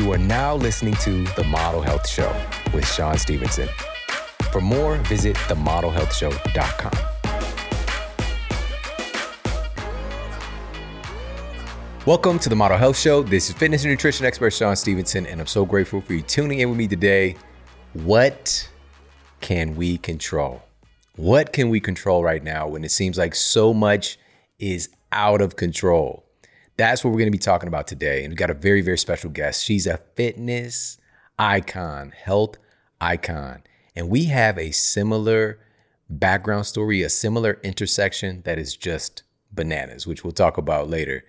You are now listening to The Model Health Show with Shawn Stevenson. For more, visit themodelhealthshow.com. Welcome to the Model Health Show. This is fitness and nutrition expert Shawn Stevenson, and I'm so grateful for you tuning in with me today. What can we control? What can we control right now when it seems like so much is out of control? That's what we're going to be talking about today. And we've got a very, very special guest. She's a fitness icon, health icon. And we have a similar background story, a similar intersection that is just bananas, which we'll talk about later.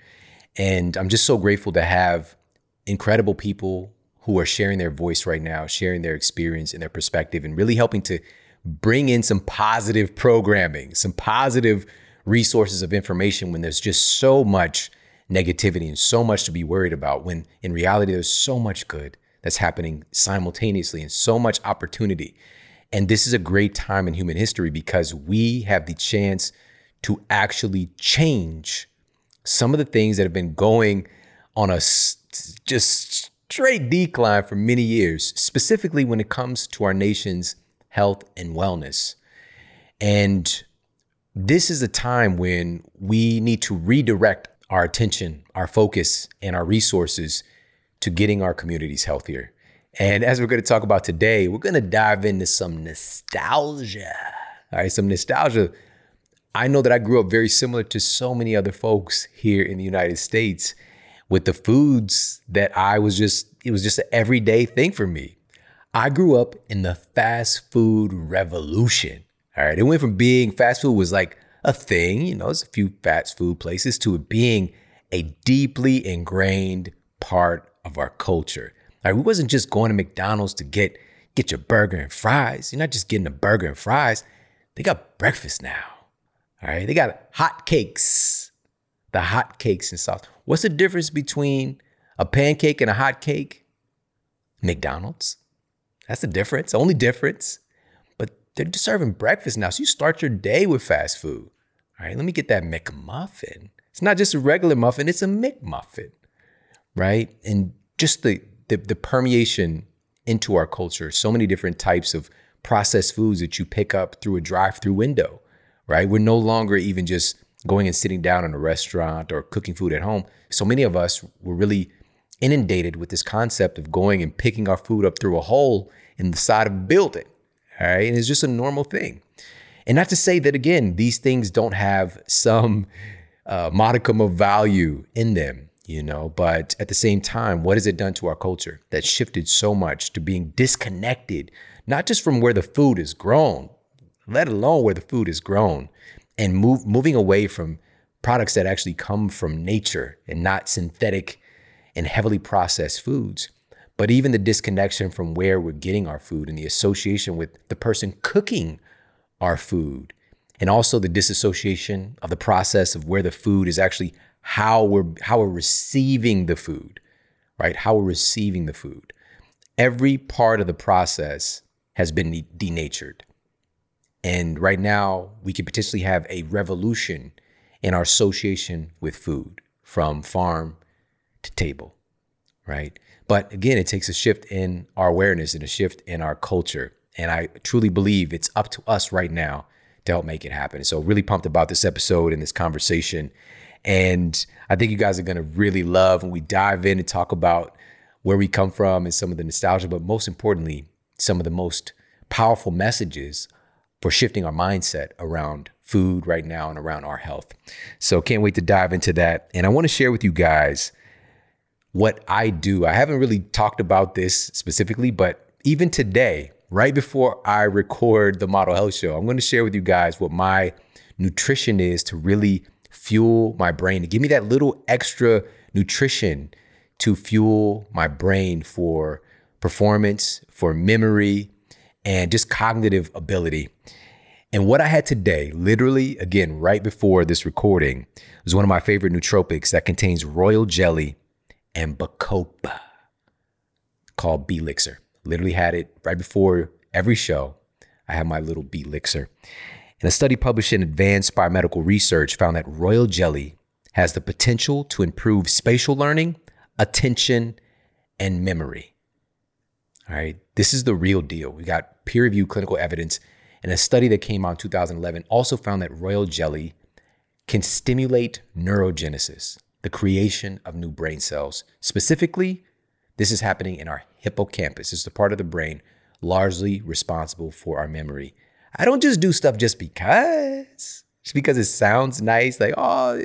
And I'm just so grateful to have incredible people who are sharing their voice right now, sharing their experience and their perspective, and really helping to bring in some positive programming, some positive resources of information when there's just so much negativity and so much to be worried about. When in reality, there's so much good that's happening simultaneously and so much opportunity. And this is a great time in human history because we have the chance to actually change some of the things that have been going on a just straight decline for many years, specifically when it comes to our nation's health and wellness. And this is a time when we need to redirect our attention, our focus, and our resources to getting our communities healthier. And as we're going to talk about today, we're going to dive into some nostalgia. All right, some nostalgia I know that I grew up very similar to so many other folks here in the United States with the foods that I was just, it was just an everyday thing for me. I grew up in the fast food revolution. All right. It went from being fast food was like a thing, you know, there's a few fast food places to it being a deeply ingrained part of our culture. All right. We wasn't just going to McDonald's to get get your burger and fries. You're not just getting a burger and fries. They got breakfast now. All right, they got hot cakes, the hot cakes and sauce. What's the difference between a pancake and a hot cake? McDonald's. That's the difference, only difference. They're serving breakfast now. So you start your day with fast food. All right, let me get that McMuffin. It's not just a regular muffin, it's a McMuffin, right? And just the, the, the permeation into our culture, so many different types of processed foods that you pick up through a drive through window right? We're no longer even just going and sitting down in a restaurant or cooking food at home. So many of us were really inundated with this concept of going and picking our food up through a hole in the side of a building. All right. And it's just a normal thing. And not to say that, again, these things don't have some uh, modicum of value in them, you know, but at the same time, what has it done to our culture that shifted so much to being disconnected, not just from where the food is grown, let alone where the food is grown, and move, moving away from products that actually come from nature and not synthetic and heavily processed foods. But even the disconnection from where we're getting our food and the association with the person cooking our food, and also the disassociation of the process of where the food is actually how we're how we're receiving the food, right? How we're receiving the food. Every part of the process has been denatured. And right now, we could potentially have a revolution in our association with food from farm to table, right? But again, it takes a shift in our awareness and a shift in our culture. And I truly believe it's up to us right now to help make it happen. So, really pumped about this episode and this conversation. And I think you guys are going to really love when we dive in and talk about where we come from and some of the nostalgia, but most importantly, some of the most powerful messages for shifting our mindset around food right now and around our health. So can't wait to dive into that. And I want to share with you guys what I do. I haven't really talked about this specifically, but even today, right before I record the Model Health Show, I'm going to share with you guys what my nutrition is to really fuel my brain, to give me that little extra nutrition to fuel my brain for performance, for memory, and just cognitive ability. And what I had today, literally, again, right before this recording, was one of my favorite nootropics that contains royal jelly and bacopa called B-Lixer. Literally had it right before every show. I have my little B-Lixer. And a study published in Advanced Biomedical Research found that royal jelly has the potential to improve spatial learning, attention, and memory. All right, this is the real deal. We got peer reviewed clinical evidence, and a study that came out in 2011 also found that royal jelly can stimulate neurogenesis, the creation of new brain cells. Specifically, this is happening in our hippocampus. It's the part of the brain largely responsible for our memory. I don't just do stuff just because, just because it sounds nice, like, oh,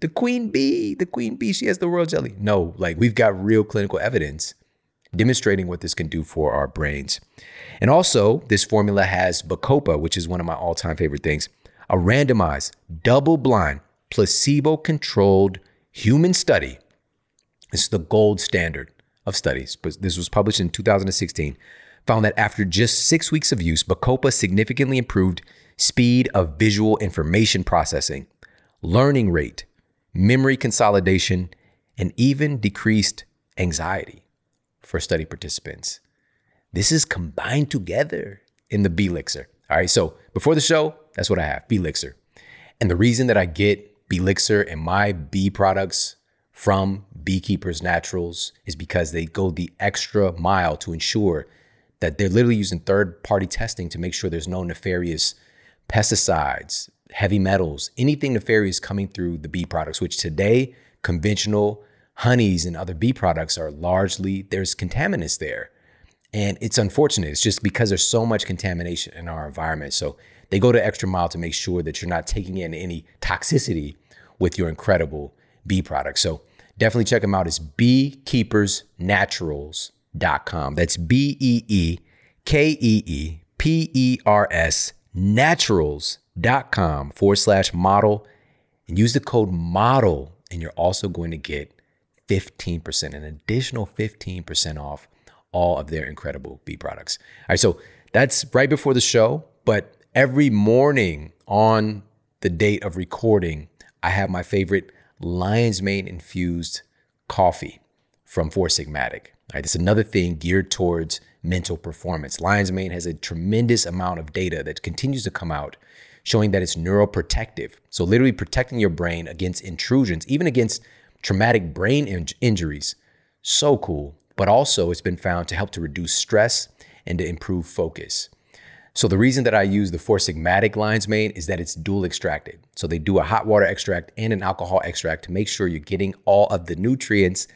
the queen bee, the queen bee, she has the royal jelly. No, like we've got real clinical evidence demonstrating what this can do for our brains. And also, this formula has Bacopa, which is one of my all time favorite things, a randomized, double blind, placebo controlled human study. This is the gold standard of studies, but this was published in 2016. Found that after just six weeks of use, Bacopa significantly improved speed of visual information processing, learning rate, memory consolidation, and even decreased anxiety for study participants. This is combined together in the B-Lixir. All right, so before the show, that's what I have, B-Lixir. And the reason that I get B-Lixir and my bee products from Beekeepers Naturals is because they go the extra mile to ensure that they're literally using third party testing to make sure there's no nefarious pesticides, heavy metals, anything nefarious coming through the bee products, which today, conventional honeys and other bee products are largely, there's contaminants there. And it's unfortunate. It's just because there's so much contamination in our environment. So they go to extra mile to make sure that you're not taking in any toxicity with your incredible bee products. So definitely check them out. It's beekeepersnaturals.com. That's B E E K E E P E R S naturals.com forward slash model and use the code model. And you're also going to get 15%, an additional 15% off all of their incredible bee products. All right, so that's right before the show, but every morning on the date of recording, I have my favorite lion's mane infused coffee from Four Sigmatic. All right, that's another thing geared towards mental performance. Lion's mane has a tremendous amount of data that continues to come out showing that it's neuroprotective. So, literally protecting your brain against intrusions, even against traumatic brain in- injuries. So cool. But also, it's been found to help to reduce stress and to improve focus. So, the reason that I use the Four Sigmatic Lion's Mane is that it's dual extracted. So, they do a hot water extract and an alcohol extract to make sure you're getting all of the nutrients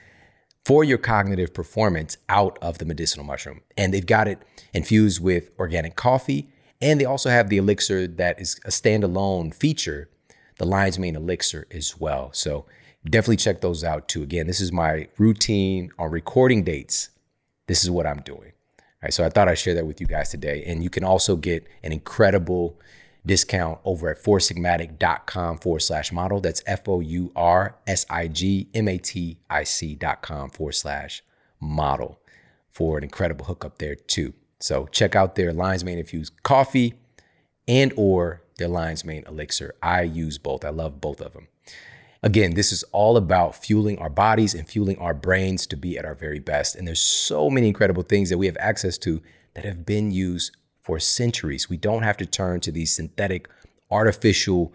for your cognitive performance out of the medicinal mushroom. And they've got it infused with organic coffee. And they also have the elixir that is a standalone feature, the Lion's Mane elixir as well. So definitely check those out too. Again, this is my routine on recording dates. This is what I'm doing. Right, so I thought I'd share that with you guys today. And you can also get an incredible discount over at foursigmatic.com forward slash model. That's F O U R S I G M A T I C dot com forward slash model for an incredible hookup there too. So check out their Lion's Mane infused coffee and or their Lion's Mane elixir. I use both. I love both of them. Again, this is all about fueling our bodies and fueling our brains to be at our very best. And there's so many incredible things that we have access to that have been used for centuries. We don't have to turn to these synthetic, artificial,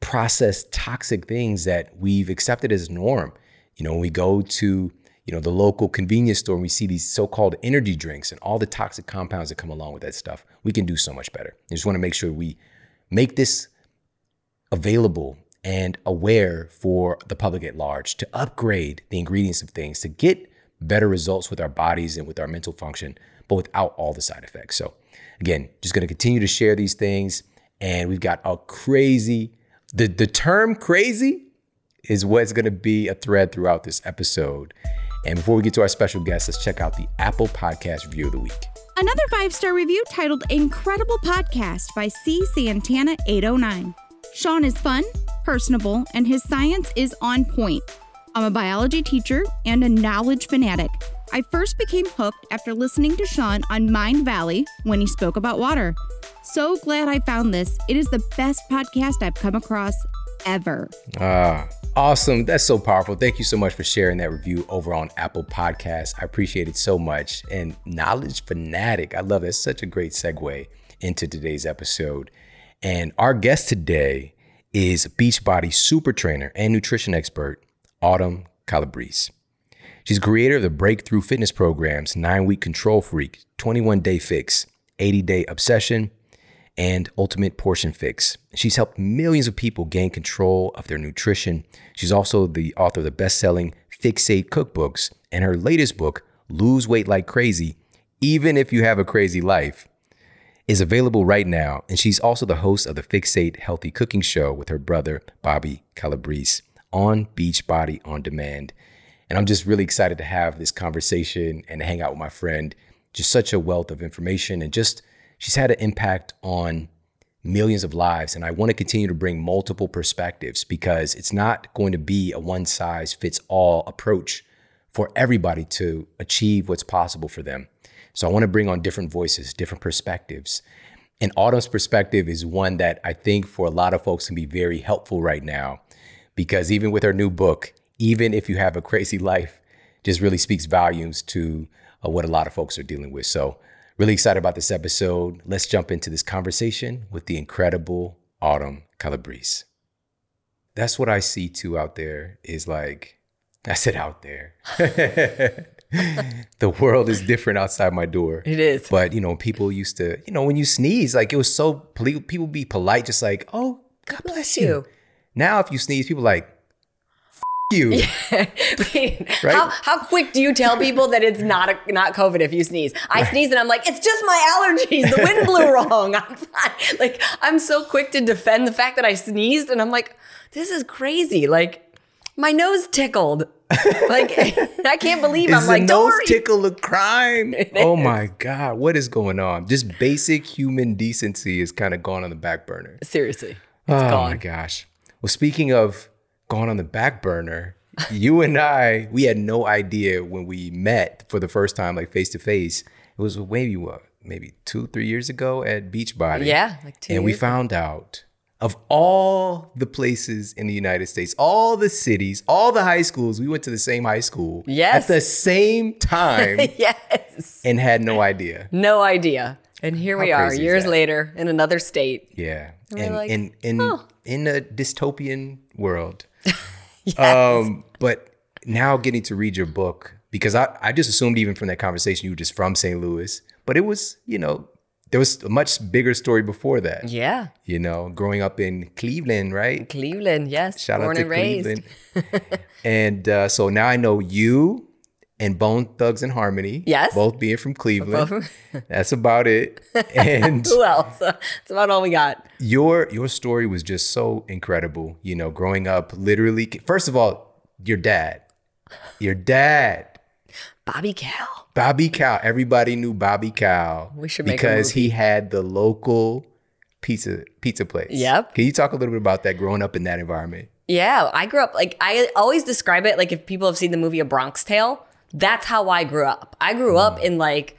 processed, toxic things that we've accepted as norm. You know, when we go to you know the local convenience store and we see these so-called energy drinks and all the toxic compounds that come along with that stuff, we can do so much better. I just want to make sure we make this available and aware for the public at large to upgrade the ingredients of things to get better results with our bodies and with our mental function, but without all the side effects. So Again, just going to continue to share these things. And we've got a crazy, the, the term crazy is what's going to be a thread throughout this episode. And before we get to our special guest, let's check out the Apple Podcast Review of the Week. Another five star review titled Incredible Podcast by C. Santana 809. Shawn is fun, personable, and his science is on point. I'm a biology teacher and a knowledge fanatic. I first became hooked after listening to Shawn on Mindvalley when he spoke about water. So glad I found this. It is the best podcast I've come across ever. Ah, awesome. That's so powerful. Thank you so much for sharing that review over on Apple Podcasts. I appreciate it so much. And Knowledge Fanatic, I love that. Such a great segue into today's episode. And our guest today is Beachbody super trainer and nutrition expert, Autumn Calabrese. She's creator of the breakthrough fitness programs, nine week control freak, 21 day fix, 80 day obsession, and ultimate portion fix. She's helped millions of people gain control of their nutrition. She's also the author of the best selling Fixate cookbooks and her latest book, Lose Weight Like Crazy, even if you have a crazy life, is available right now. And she's also the host of the Fixate Healthy Cooking Show with her brother, Bobby Calabrese, on Beachbody On Demand. And I'm just really excited to have this conversation and hang out with my friend. Just such a wealth of information and just she's had an impact on millions of lives. And I want to continue to bring multiple perspectives because it's not going to be a one size fits all approach for everybody to achieve what's possible for them. So I want to bring on different voices, different perspectives. And Autumn's perspective is one that I think for a lot of folks can be very helpful right now because even with her new book, even if you have a crazy life, just really speaks volumes to uh, what a lot of folks are dealing with. So Really excited about this episode. Let's jump into this conversation with the incredible Autumn Calabrese. That's what I see too out there is like, I said out there. the world is different outside my door. It is. But, you know, people used to, you know, when you sneeze, like it was so, people be polite, just like, oh, God bless you. Now, if you sneeze, people like, you. Yeah. Right? how, how quick do you tell people that it's not a, not COVID if you sneeze? I right. sneeze and I'm like, it's just my allergies. The wind blew wrong. I'm fine. Like I'm so quick to defend the fact that I sneezed, and I'm like, this is crazy. Like my nose tickled. Like I can't believe is I'm like, nose worry. tickle a crime? oh my god, what is going on? Just basic human decency is kind of gone on the back burner. Seriously, oh gone. my gosh. Well, speaking of gone on the back burner. you and I, we had no idea when we met for the first time, like face to face. It was maybe what, maybe two, three years ago at Beachbody. Yeah, like two. And we found out of all the places in the United States, all the cities, all the high schools, we went to the same high school. Yes. At the same time. yes. And had no idea. No idea. And here How we are, years later, in another state. Yeah. And, and like, in in oh. in a dystopian world. yes. Um, but now getting to read your book, because I, I just assumed even from that conversation you were just from St. Louis, but it was, you know, there was a much bigger story before that. Yeah. You know, growing up in Cleveland, right? Cleveland, yes. Shout Born out to and Cleveland. and uh, so now I know you and Bone Thugs-n-Harmony. Yes. Both being from Cleveland. Both. That's about it. And who else? That's about all we got. Your your story was just so incredible. You know, growing up, literally. First of all, your dad, your dad, Bobby Cal. Bobby Cow. Everybody knew Bobby Cow. We should because he had the local pizza pizza place. Yep. Can you talk a little bit about that? Growing up in that environment. Yeah, I grew up like I always describe it like if people have seen the movie A Bronx Tale that's how I grew up. I grew up mm. in like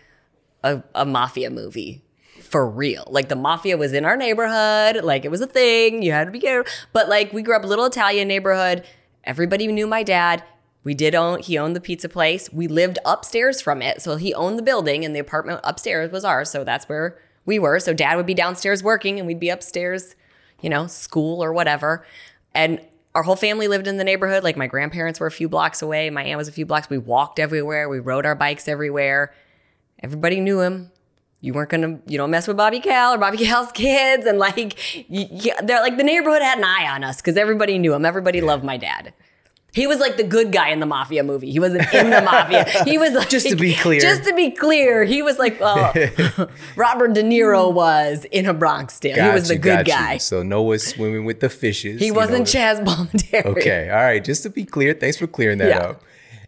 a, a mafia movie for real. Like the mafia was in our neighborhood, like it was a thing. You had to be careful. But like we grew up a little Italian neighborhood. Everybody knew my dad. We did own he owned the pizza place. We lived upstairs from it. So he owned the building and the apartment upstairs was ours. So that's where we were. So dad would be downstairs working and we'd be upstairs, you know, school or whatever. And our whole family lived in the neighborhood. Like my grandparents were a few blocks away. My aunt was a few blocks. We walked everywhere. We rode our bikes everywhere. Everybody knew him. You weren't gonna, you don't mess with Bobby Cal or Bobby Cal's kids, and like, you, they're like the neighborhood had an eye on us because everybody knew him. Everybody loved my dad. He was like the good guy in the mafia movie. He wasn't in the mafia. He was like, just to be clear. Just to be clear, he was like uh, Robert De Niro was in a Bronx Tale. he was the good guy. You. So Noah swimming with the fishes. He wasn't know. Chazz Palminteri. Okay, all right. Just to be clear, thanks for clearing that yeah. up.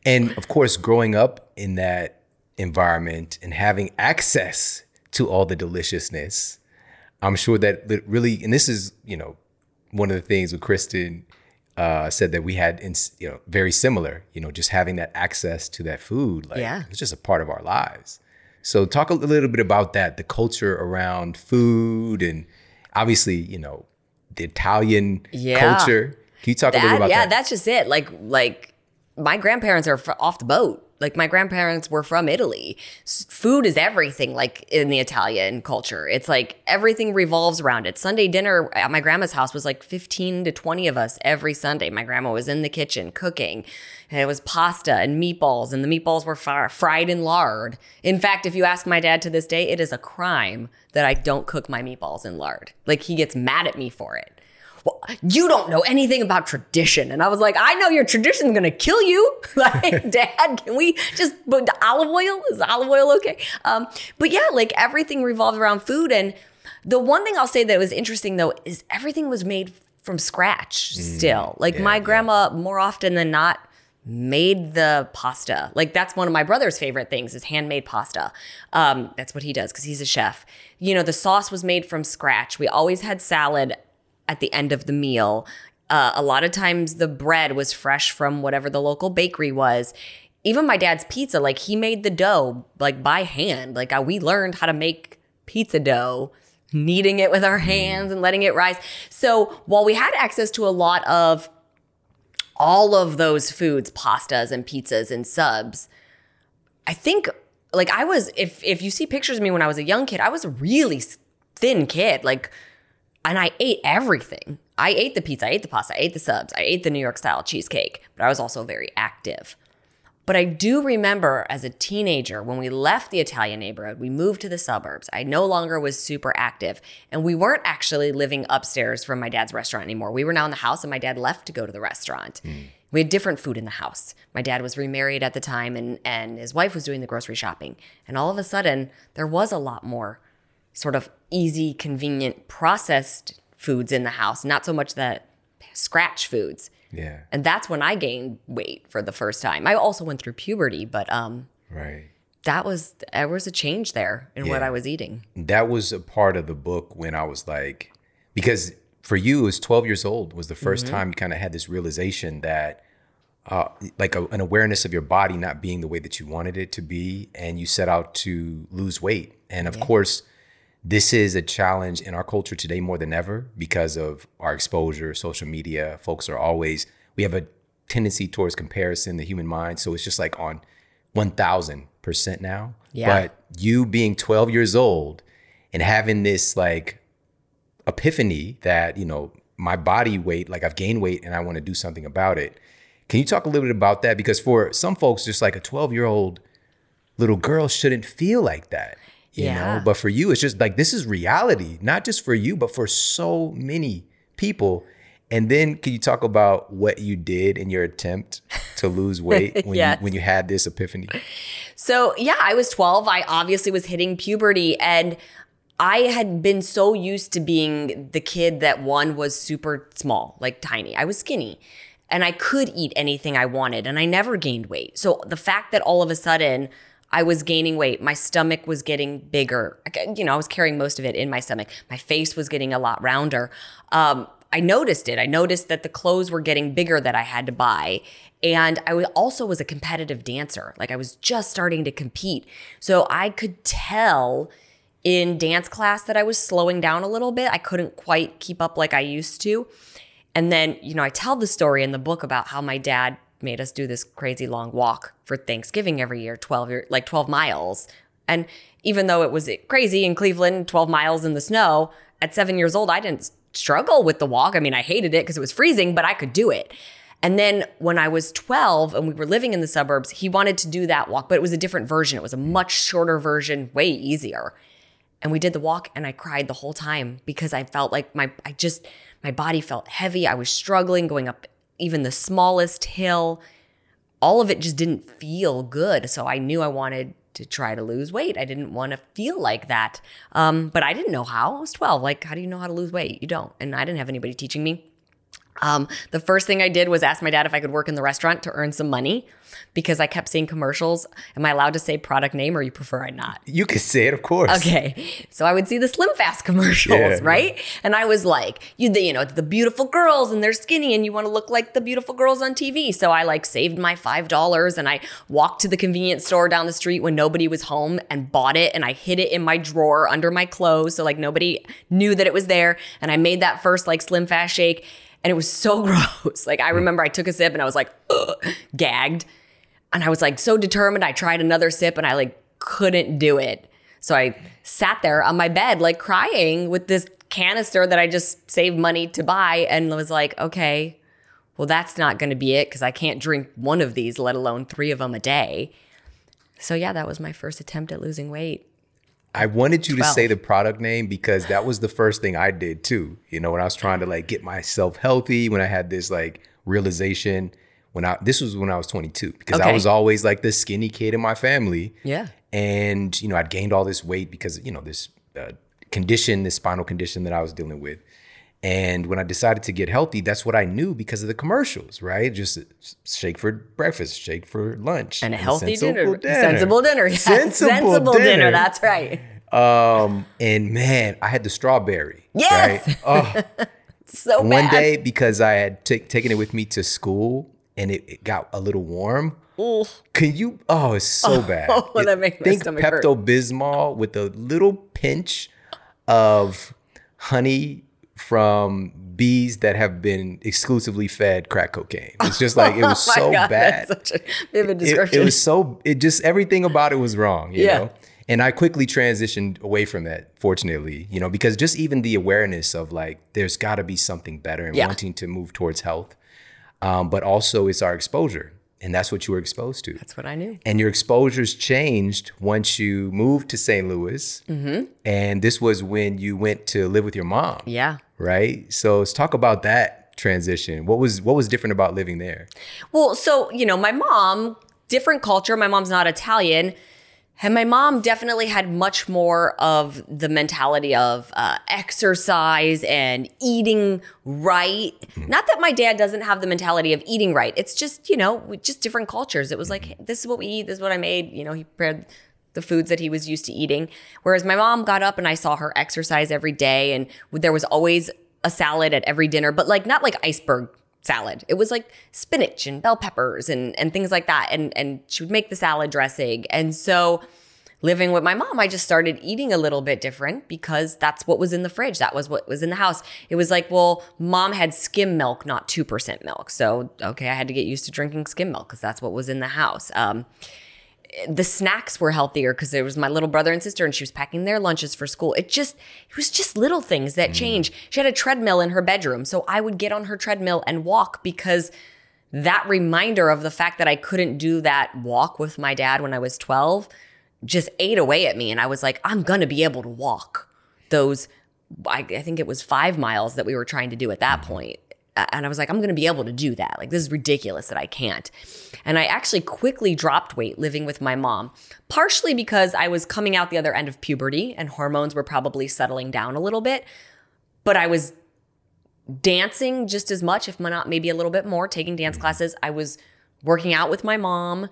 And of course, growing up in that environment and having access to all the deliciousness, I'm sure that really, and this is you know one of the things with Kristen uh, said that we had, in, you know, very similar. You know, just having that access to that food, like yeah. it's just a part of our lives. So talk a little bit about that, the culture around food, and obviously, you know, the Italian yeah. culture. Can you talk that, a little about yeah, that? Yeah, that's just it. Like, like my grandparents are off the boat. Like my grandparents were from Italy. S- Food is everything, like in the Italian culture. It's like everything revolves around it. Sunday dinner at my grandma's house was like 15 to 20 of us every Sunday. My grandma was in the kitchen cooking, and it was pasta and meatballs, and the meatballs were fr- fried in lard. In fact, if you ask my dad to this day, it is a crime that I don't cook my meatballs in lard. Like he gets mad at me for it well, you don't know anything about tradition. And I was like, I know your tradition's gonna kill you. like, dad, can we just, put the olive oil? Is olive oil okay? Um, but yeah, like everything revolved around food. And the one thing I'll say that was interesting though is everything was made from scratch still. Like yeah, my yeah. grandma, more often than not, made the pasta. Like that's one of my brother's favorite things is handmade pasta. Um, that's what he does because he's a chef. You know, the sauce was made from scratch. We always had salad at the end of the meal. Uh, a lot of times the bread was fresh from whatever the local bakery was. Even my dad's pizza, like he made the dough like by hand. Like uh, we learned how to make pizza dough, kneading it with our hands and letting it rise. So while we had access to a lot of all of those foods, pastas and pizzas and subs, I think like I was if if you see pictures of me when I was a young kid, I was a really thin kid. Like and I ate everything. I ate the pizza, I ate the pasta, I ate the subs, I ate the New York style cheesecake, but I was also very active. But I do remember as a teenager when we left the Italian neighborhood, we moved to the suburbs. I no longer was super active, and we weren't actually living upstairs from my dad's restaurant anymore. We were now in the house, and my dad left to go to the restaurant. Hmm. We had different food in the house. My dad was remarried at the time, and, and his wife was doing the grocery shopping. And all of a sudden, there was a lot more sort of easy, convenient, processed foods in the house, not so much that scratch foods. Yeah. And that's when I gained weight for the first time. I also went through puberty, but um Right. that was there was a change there in what I was eating. That was a part of the book when I was like, because for you, it was 12 years old was the 1st time you kind of had this realization that, uh, like a, an awareness of your body not being the way that you wanted it to be, and you set out to lose weight. And of course, this is a challenge in our culture today more than ever because of our exposure, social media. Folks are always, we have a tendency towards comparison, the human mind. So it's just like on 1000% now. Yeah. But you being 12 years old and having this like epiphany that, you know, my body weight, like I've gained weight and I want to do something about it. Can you talk a little bit about that? Because for some folks, just like a 12 year old little girl shouldn't feel like that. You Yeah. know, but for you, it's just like this is reality, not just for you, but for so many people. And then can you talk about what you did in your attempt to lose weight when Yes. you when you had this epiphany? So, yeah, I was 12. I obviously was hitting puberty and I had been so used to being the kid that one was super small, like tiny. I was skinny and I could eat anything I wanted and I never gained weight. So the fact that all of a sudden I was gaining weight, my stomach was getting bigger. You know, I was carrying most of it in my stomach. My face was getting a lot rounder. Um, I noticed it. I noticed that the clothes were getting bigger that I had to buy. And I also was a competitive dancer. Like I was just starting to compete. So I could tell in dance class that I was slowing down a little bit. I couldn't quite keep up like I used to. And then, you know, I tell the story in the book about how my dad made us do this crazy long walk for Thanksgiving every year, 12 year, like 12 miles. And even though it was crazy in Cleveland, 12 miles in the snow, at 7 years old I didn't struggle with the walk. I mean, I hated it because it was freezing, but I could do it. And then when I was 12 and we were living in the suburbs, he wanted to do that walk, but it was a different version. It was a much shorter version, way easier and we did the walk and i cried the whole time because i felt like my i just my body felt heavy i was struggling going up even the smallest hill all of it just didn't feel good. So i knew i wanted to try to lose weight. I didn't want to feel like that. Um, but i didn't know how. I was 12 like how do you know how to lose weight? You don't. And i didn't have anybody teaching me um, the first thing I did was ask my dad if I could work in the restaurant to earn some money because I kept seeing commercials. Am I allowed to say product name or you prefer I not? You could say it, of course. Okay. So I would see the Slim Fast commercials, Yeah. right? And I was like, you, the, you know, the beautiful girls and they're skinny and you want to look like the beautiful girls on TV. So I like saved my $5 and I walked to the convenience store down the street when nobody was home and bought it and I hid it in my drawer under my clothes. So like nobody knew that it was there. And I made that first like Slim Fast shake and it was so gross. Like I remember I took a sip and I was like, gagged. And I was like so determined. I tried another sip and I like couldn't do it. So I sat there on my bed, like crying with this canister that I just saved money to buy and was like, okay, well, that's not going to be it because I can't drink one of these, let alone three of them a day. So, yeah, that was my first attempt at losing weight. I wanted you to say the product name because that was the first thing I did too. You know, when I was trying to like get myself healthy, when I had this like realization when I this was when I was 22 because I was always like the skinny kid in my family. Yeah. And you know, I'd gained all this weight because you know this uh, condition, this spinal condition that I was dealing with. And when I decided to get healthy, that's what I knew because of the commercials, right? Just shake for breakfast, shake for lunch, And a healthy sensible dinner. Sensible dinner. Yes. Sensible, dinner. That's right. Um, and man, I had the strawberry. Yes! Right? Oh, So one bad. day because I had ta- taken it with me to school and it, it got a little warm. Can you? Oh, it's so bad. Oh, that makes my Think stomach hurt. Pepto Bismol with a little pinch of honey from bees that have been exclusively fed crack cocaine. It's just like it was Oh my so God, bad such a vivid it, description. it was so it just everything about it was wrong you Yeah. know and i quickly transitioned away from that fortunately you know because just even the awareness of like there's got to be something better and Yeah. wanting to move towards health um, but also it's our exposure and that's what you were exposed to That's what I knew. and your exposures changed once you moved to st louis Mm-hmm. and this was when you went to live with your mom Yeah. right so let's talk about that transition what was what was different about living there Well, so, you know, my mom, different culture. My mom's not Italian. And my mom definitely had much more of the mentality of uh, exercise and eating right. Not that my dad doesn't have the mentality of eating right. It's just, you know, just different cultures. It was like, hey, this is what we eat. This is what I made. You know, he prepared the foods that he was used to eating. Whereas my mom got up and I saw her exercise every day. And there was always a salad at every dinner, but like not like iceberg salad. It was like spinach and bell peppers and and things like that. And and she would make the salad dressing. And so living with my mom, I just started eating a little bit different because that's what was in the fridge. That was what was in the house. It was like, well, mom had skim milk, not 2% milk. So, okay, I had to get used to drinking skim milk because that's what was in the house. Um, the snacks were healthier because there was my little brother and sister and she was packing their lunches for school. It just, it was just little things that mm. changed. She had a treadmill in her bedroom. So I would get on her treadmill and walk because that reminder of the fact that I couldn't do that walk with my dad when I was 12 just ate away at me. And I was like, I'm to be able to walk those, I, I think it was five miles that we were trying to do at that mm. point. And I was like, I'm going to be able to do that. Like, this is ridiculous that I can't. And I actually quickly dropped weight living with my mom, partially because I was coming out the other end of puberty and hormones were probably settling down a little bit. But I was dancing just as much, if not maybe a little bit more, taking dance mm. classes. I was working out with my mom,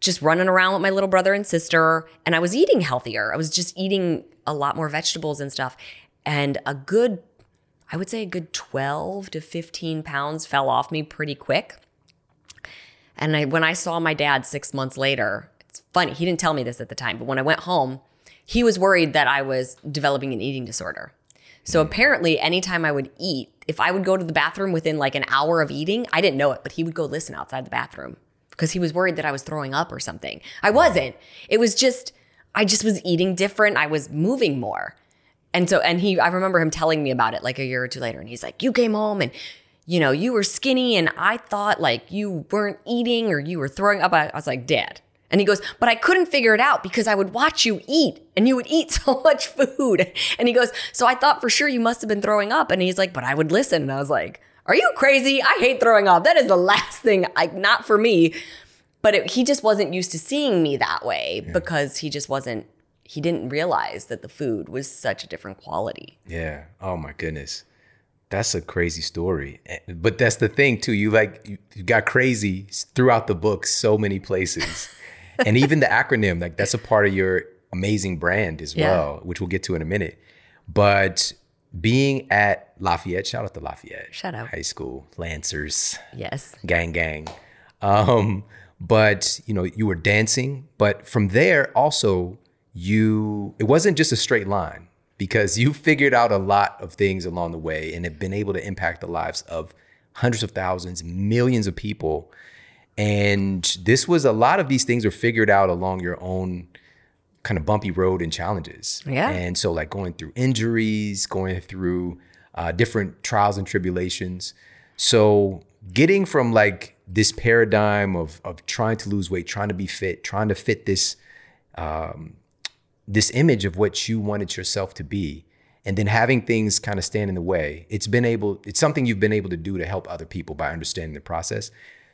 just running around with my little brother and sister, and I was eating healthier. I was just eating a lot more vegetables and stuff. And a good, I would say a good 12 to 15 pounds fell off me pretty quick. And I, when I saw my dad six months later, it's funny, he didn't tell me this at the time, but when I went home, he was worried that I was developing an eating disorder. So apparently, anytime I would eat, if I would go to the bathroom within like an hour of eating, I didn't know it, but he would go listen outside the bathroom because he was worried that I was throwing up or something. I wasn't. It was just, I just was eating different. I was moving more. And so, and he, I remember him telling me about it like a year or two later. And he's like, You came home and, you know, you were skinny and I thought like you weren't eating or you were throwing up. I, I was like, Dad. And he goes, But I couldn't figure it out because I would watch you eat and you would eat so much food. And he goes, So I thought for sure you must have been throwing up. And he's like, But I would listen. And I was like, Are you crazy? I hate throwing up. That is the last thing, like, not for me. But it, he just wasn't used to seeing me that way because he just wasn't, he didn't realize that the food was such a different quality. Yeah. Oh my goodness. That's a crazy story. Eh, But that's the thing too. You like you you got crazy throughout the book so many places. and even the acronym, like that's a part of your amazing brand as Yeah. well, which we'll get to in a minute. But being at Lafayette, shout out to Lafayette. Shout out. High school, Lancers, Yes. gang gang. Um, but you know, you were dancing, but from there also you it wasn't just a straight line because you figured out a lot of things along the way and have been able to impact the lives of hundreds of thousands, millions of people. And this was a lot of these things were figured out along your own kind of bumpy road and challenges. Yeah. And so, like going through injuries, going through uh, different trials and tribulations. So, getting from like this paradigm of of trying to lose weight, trying to be fit, trying to fit this um, this image of what you wanted yourself to be, and then having things kind of stand in the way. It's been able. It's something you've been able to do to help other people by understanding the process.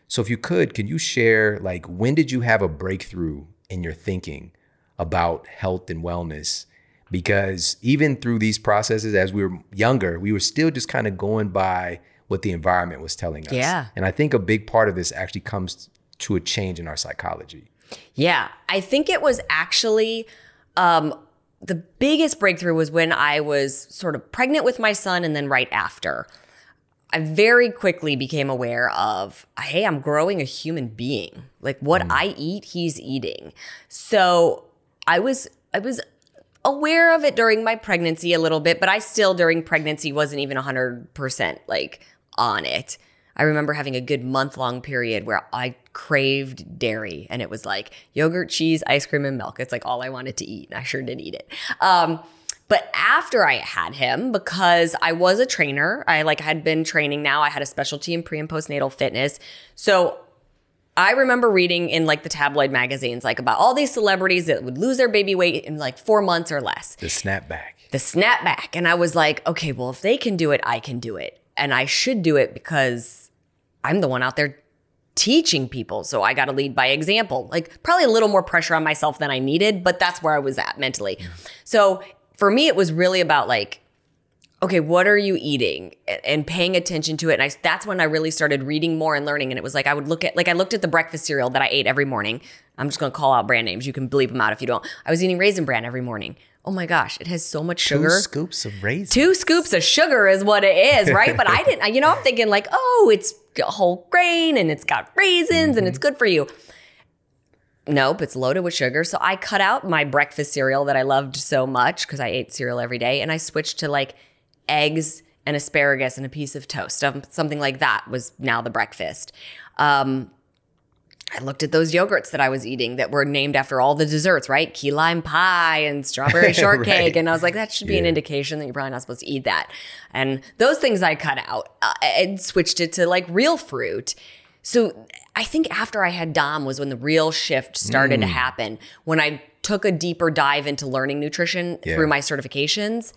So, if you could, can you share like when did you have a breakthrough in your thinking about health and wellness? Because even through these processes, as we were younger, we were still just kind of going by what the environment was telling us. Yeah. And I think a big part of this actually comes to a change in our psychology. Yeah, I think it was actually um, the biggest breakthrough was when I was sort of pregnant with my son and then right after. I very quickly became aware of, hey, I'm growing a human being. Like what I eat, he's eating. So I was I was aware of it during my pregnancy a little bit, but I still during pregnancy wasn't even 100% like on it. I remember having a good month long period where I craved dairy and it was like yogurt, cheese, ice cream, and milk. It's like all I wanted to eat. And I sure did eat it. Um, but after I had him, because I was a trainer, I like had been training now, I had a specialty in pre and postnatal fitness. So I remember reading in like the tabloid magazines, like about all these celebrities that would lose their baby weight in like four months or less The snapback. the snapback. And I was like, okay, well, if they can do it, I can do it. And I should do it because I'm the one out there teaching people. So I got to lead by example. Like, probably a little more pressure on myself than I needed, but that's where I was at mentally. So for me, it was really about like, okay, what are you eating and paying attention to it. And I, that's when I really started reading more and learning. And it was like, I would look at, like, I looked at the breakfast cereal that I ate every morning. I'm just going to call out brand names. You can bleep them out if you don't. I was eating Raisin Bran every morning. Oh my gosh, it has so much sugar. Two scoops of raisins. Two scoops of sugar is what it is, right? but I didn't, you know, I'm thinking like, oh, it's whole grain and it's got raisins and it's good for you. Nope, it's loaded with sugar. So I cut out my breakfast cereal that I loved so much because I ate cereal every day and I switched to like eggs and asparagus and a piece of toast. Um, Something like that was now the breakfast. Um, I looked at those yogurts that I was eating that were named after all the desserts, right? Key lime pie and strawberry shortcake. Right. And I was like, that should be an indication that you're probably not supposed to eat that. And those things I cut out uh, and switched it to like real fruit. So I think after I had Dom was when the real shift started to Mm. happen. When I took a deeper dive into learning nutrition Yeah. through my certifications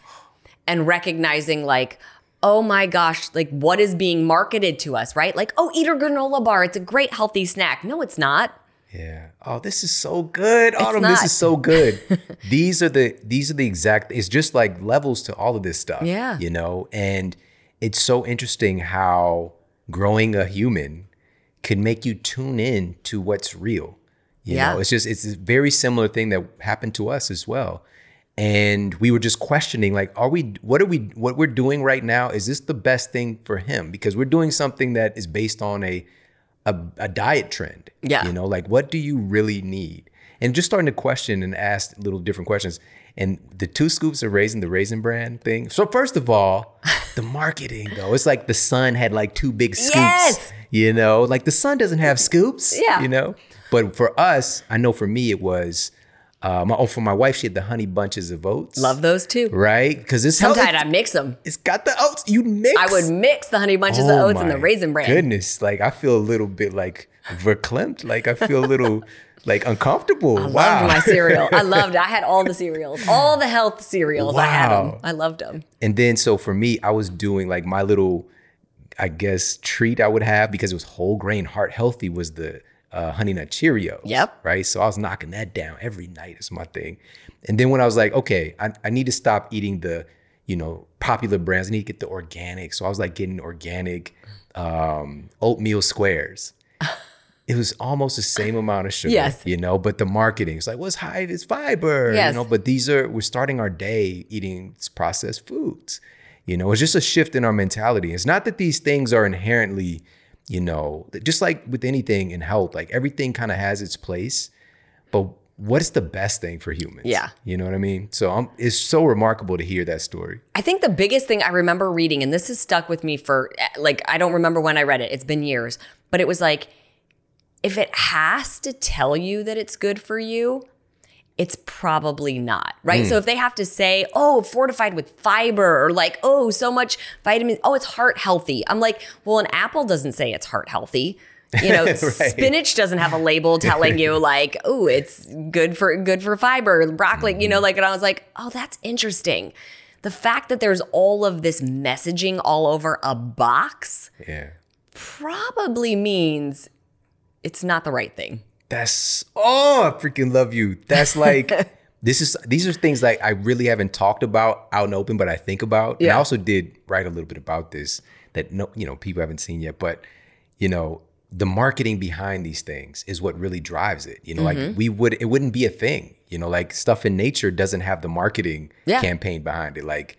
and recognizing like, oh my gosh, like what is being marketed to us, right? Like, oh, eat a granola bar. It's a great healthy snack. No, it's not. Yeah. Oh, this is so good. Autumn, this is so good. these are the these are the exact it's just like levels to all of this stuff. Yeah. You know, and it's so interesting how growing a human can make you tune in to what's real. You Yeah. know, it's just it's a very similar thing that happened to us as well. And we were just questioning like are we what are we what we're doing right now is this the best thing for him because we're doing something that is based on a a, a diet trend. Yeah. You know, like what do you really need? And just starting to question and ask little different questions. And the two scoops of raisin, the Raisin Bran thing. So first of all, the marketing though, it's like the sun had like two big scoops. Yes. You know, like the sun doesn't have scoops. Yeah. You know, but for us, I know for me it was. Uh, my, oh, for my wife, she had the honey bunches of oats. Love those too. right? Because it's how Sometimes I mix them. it's got the oats. You mix. I would mix the honey bunches of Oh oats and the raisin bran. Goodness, like I feel a little bit like verklempt. Like I feel a little like uncomfortable. I wow. loved my cereal. I loved it. I had all the cereals, all the health cereals. I had them. Wow. I loved them. and then so for me, I was doing like my little, I guess treat I would have because it was whole grain, heart healthy was the uh, honey nut Cheerios. Yep. Right. So I was knocking that down every night is my thing. And then when I was like, okay, I, I need to stop eating the, you know, popular brands. I need to get the organic. So I was like getting organic um, oatmeal squares. It was almost the same amount of sugar, Yes. you know, but the marketing is like, what's high? It's fiber, Yes. you know, but these are, we're starting our day eating processed foods. You know, it's just a shift in our mentality. It's not that these things are inherently, you know, just like with anything in health, like everything kind of has its place, but what is the best thing for humans? Yeah. You know what I mean? So um, it's so remarkable to hear that story. I think the biggest thing I remember reading, and this has stuck with me for like, I don't remember when I read it, it's been years, but it was like, if it has to tell you that it's good for you, it's probably not, right? So hmm. if they have to say, oh, fortified with fiber, or like, oh, so much vitamin, oh, it's heart healthy. I'm like, well, an apple doesn't say it's heart healthy. You know, spinach doesn't have a label telling you like, oh, it's good for good for fiber. Broccoli, you know, hmm. like, and I was like, oh, that's interesting. The fact that there's all of this messaging all over a box Yeah. probably means it's not the right thing. That's oh, I freaking love you. That's like this is these are things like I really haven't talked about out and open, but I think about. And I also did write a little bit about this that no, you know, people haven't seen yet. But you know, the marketing behind these things is what really drives it. You know, Mm-hmm. like we would it wouldn't be a thing. You know, like stuff in nature doesn't have the marketing Yeah. campaign behind it. Like,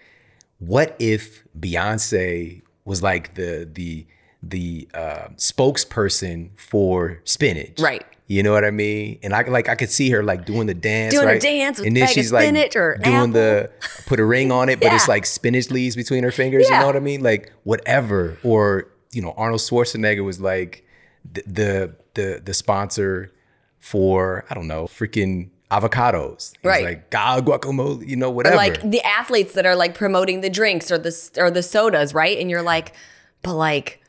what if Beyonce was like the the the uh, spokesperson for spinach? Right. You know what I mean? And I like I could see her like doing the dance, Doing right? dance with and then she's like or doing the put a ring on it, but it's like spinach leaves between her fingers. You know what I mean? Like whatever. Or you know, Arnold Schwarzenegger was like the the the, the sponsor for I don't know, freaking avocados. He's Right. Like God guacamole, you know, Or whatever. like the athletes that are like promoting the drinks or the or the sodas, right? And you're like, but like,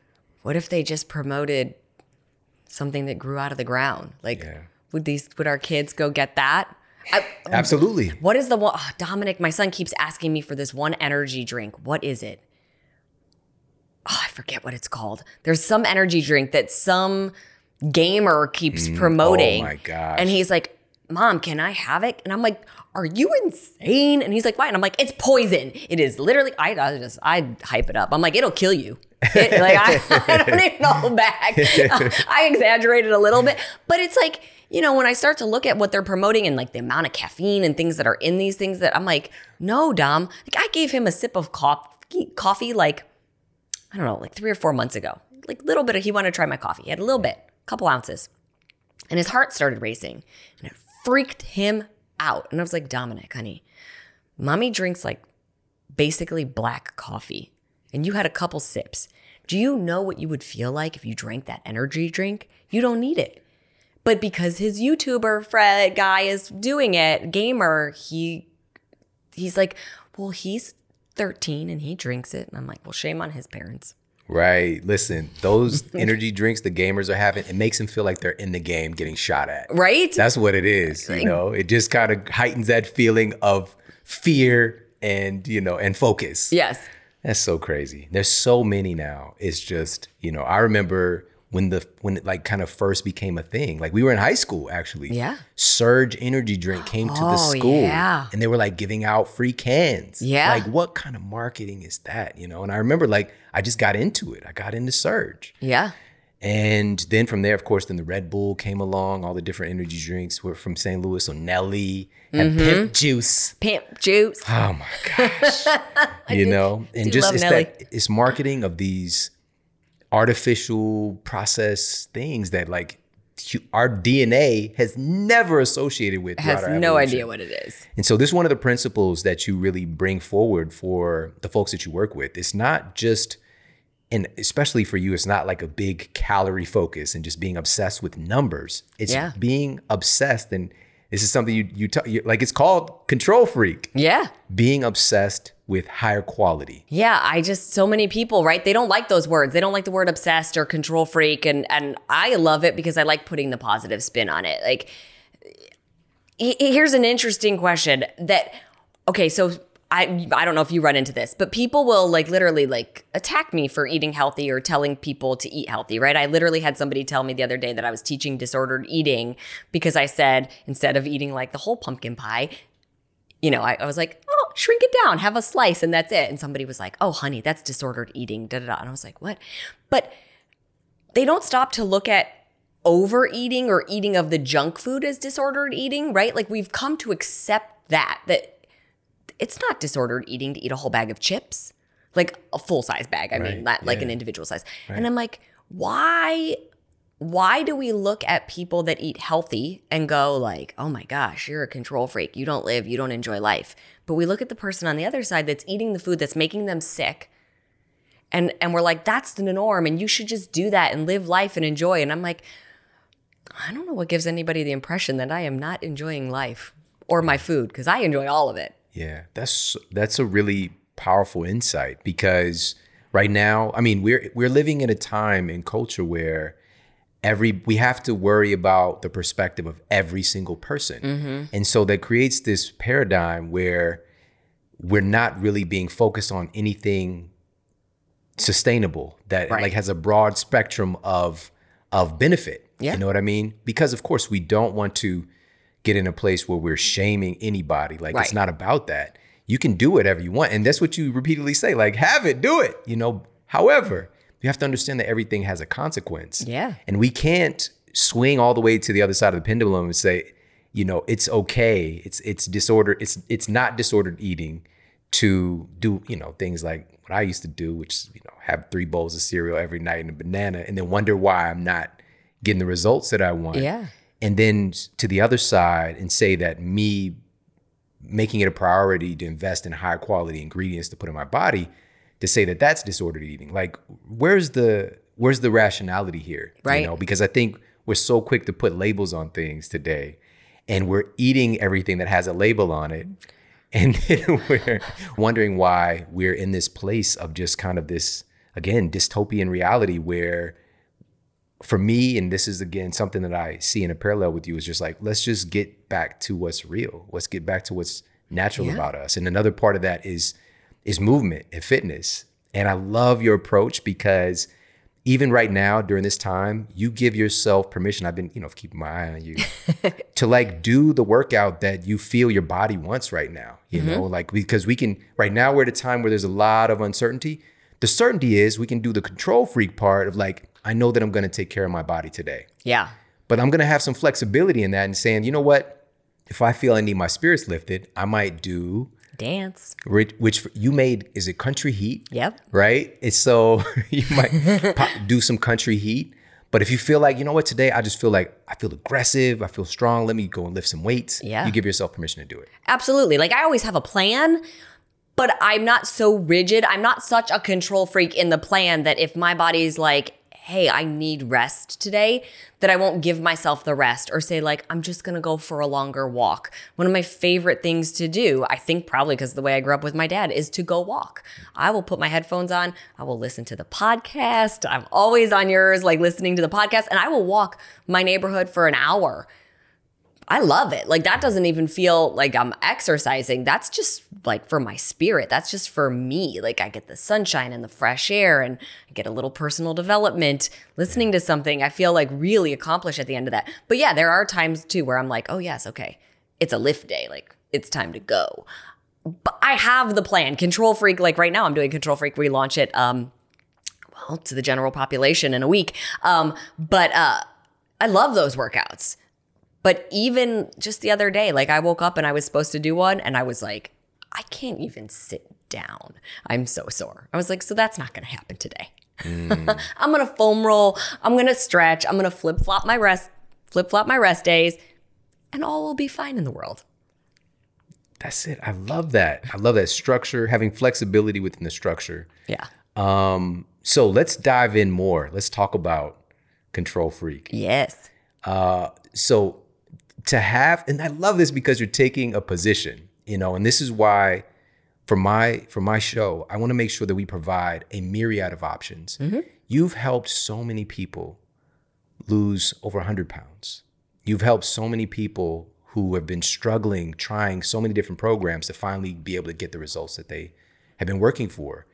what if they just promoted something that grew out of the ground? Like, Yeah. would these would our kids go get that? I, um, Absolutely. what is the one? oh, Dominic, my son keeps asking me for this one energy drink. What is it? Oh, I forget what it's called. There's some energy drink that some gamer keeps mm, oh promoting. Oh my gosh. And he's like, Mom, can I have it? And I'm like, Are you insane? And he's like, Why? And I'm like, It's poison. It is literally. I, I just I hype it up. I'm like, It'll kill you. It- like I, I don't even hold back. I exaggerated a little bit, but it's like you know when I start to look at what they're promoting and like the amount of caffeine and things that are in these things that I'm like, no, Dom. Like I gave him a sip of coffee, coffee like I don't know, like three or four months ago. Like little bit of he wanted to try my coffee. He had a little bit, a couple ounces, and his heart started racing, and it freaked him out. And I was like, Dominic, honey, mommy drinks like basically black coffee and you had a couple sips, do you know what you would feel like if you drank that energy drink? You don't need it. But because his YouTuber Fred guy is doing it, gamer, he he's like, well, he's 13 and he drinks it. And I'm like, well, shame on his parents. Right. Listen, those energy drinks the gamers are having, it makes them feel like they're in the game getting shot at. Right? That's what it is. You know, it just kind of heightens that feeling of fear and, you know, and focus. yes. That's so crazy. There's so many now. It's just, you know, I remember when the when it like kind of first became a thing. Like we were in high school actually. Yeah. Surge energy drink came to the Oh, school yeah. and they were like giving out free cans. Yeah. Like what kind of marketing is that, you know? And I remember like I just got into it. I got into Surge. Yeah. And then from there, of course, then the Red Bull came along. All the different energy drinks were from St. Louis. So Nelly and Mm-hmm. Pimp Juice. Pimp juice. Oh my gosh. you know, and just it's that it's marketing of these artificial process things that like our DNA has never associated with. Has no evolution. idea what it is. And so this is one of the principles that you really bring forward for the folks that you work with. It's not just and especially for you, it's not like a big calorie focus and just being obsessed with numbers. It's Yeah. being obsessed, and this is something you you, t- you like. It's called control freak. Yeah. Being obsessed with higher quality. Yeah, I just so many people, right? They don't like those words. They don't like the word obsessed or control freak and and I love it because I like putting the positive spin on it. Like here's an interesting question that okay, so I I don't know if you run into this, but people will like literally like attack me for eating healthy or telling people to eat healthy, right? I literally had somebody tell me the other day that I was teaching disordered eating because I said instead of eating like the whole pumpkin pie, you know, I, I was like, oh, shrink it down, have a slice, and that's it. And somebody was like, oh, honey, that's disordered eating, da da da. And I was like, what? But they don't stop to look at overeating or eating of the junk food as disordered eating, right? Like we've come to accept that, that it's not disordered eating to eat a whole bag of chips, like a full size bag. I mean, Right, not like an individual size. And I'm like, why? Why do we look at people that eat healthy and go like, "Oh my gosh, you're a control freak. You don't live, you don't enjoy life." But we look at the person on the other side that's eating the food that's making them sick. And and we're like, "That's the norm and you should just do that and live life and enjoy." And I'm like, I don't know what gives anybody the impression that I am not enjoying life or my food because I enjoy all of it. Yeah, that's that's a really powerful insight because right now, I mean, we're we're living in a time in culture where every we have to worry about the perspective of every single person. Mm-hmm. And so that creates this paradigm where we're not really being focused on anything sustainable that Right. like has a broad spectrum of of benefit. Yeah. You know what I mean? Because of course we don't want to get in a place where we're shaming anybody. Like it's not about that. You can do whatever you want. And that's what you repeatedly say. Like, have it, do it. You know, however, you have to understand that everything has a consequence. Yeah. And we can't swing all the way to the other side of the pendulum and say, you know, it's okay. It's it's disordered. It's it's not disordered eating to do, you know, things like what I used to do, which is, you know, have three bowls of cereal every night and a banana, and then wonder why I'm not getting the results that I want. Yeah. And then to the other side and say that me making it a priority to invest in high quality ingredients to put in my body to say that that's disordered eating like where's the where's the rationality here Right. you know because i think we're so quick to put labels on things today and we're eating everything that has a label on it and then we're wondering why we're in this place of just kind of this again dystopian reality where for me, and this is again something that I see in a parallel with you, is just like let's just get back to what's real. Let's get back to what's natural Yeah. about us. And another part of that is is movement and fitness. And I love your approach because even right now during this time, you give yourself permission. I've been, you know, keeping my eye on you to like do the workout that you feel your body wants right now. You Mm-hmm. know, like because we can right now we're at a time where there's a lot of uncertainty. The certainty is we can do the control freak part of like, I know that I'm gonna take care of my body today. Yeah. But I'm gonna have some flexibility in that and saying, you know what? If I feel I need my spirits lifted, I might do Dance. which, which you made is it country heat? Yep. Right? It's so you might pop, do some country heat. But if you feel like, you know what, today I just feel like I feel aggressive, I feel strong, let me go and lift some weights. Yeah. You give yourself permission to do it. Absolutely. Like I always have a plan, but I'm not so rigid. I'm not such a control freak in the plan that if my body's like, hey, I need rest today, that I won't give myself the rest or say, like, I'm just gonna go for a longer walk. One of my favorite things to do, I think probably because the way I grew up with my dad, is to go walk. I will put my headphones on, I will listen to the podcast. I'm always on yours, like listening to the podcast, and I will walk my neighborhood for an hour. I love it. Like that doesn't even feel like I'm exercising. That's just like for my spirit. That's just for me. Like I get the sunshine and the fresh air and I get a little personal development listening to something. I feel like really accomplished at the end of that. But yeah, there are times too where I'm like, "Oh yes, okay. It's a lift day. Like it's time to go." But I have the plan. Control Freak like right now I'm doing Control Freak relaunch it um well, to the general population in a week. Um but uh I love those workouts. But even just the other day, like I woke up and I was supposed to do one and I was like, I can't even sit down. I'm so sore. I was like, so that's not going to happen today. I'm going to foam roll. I'm going to stretch. I'm going to flip flop my rest, flip flop my rest days, and all will be fine in the world. That's it. I love that. I love that structure, having flexibility within the structure. Yeah. Um, so let's dive in more. Let's talk about control freak. Yes. Uh, so to have, and I love this because you're taking a position, you know, and this is why for my for my show, I want to make sure that we provide a myriad of options. Mm-hmm. You've helped so many people lose over 100 pounds. You've helped so many people who have been struggling, trying so many different programs to finally be able to get the results that they have been working for.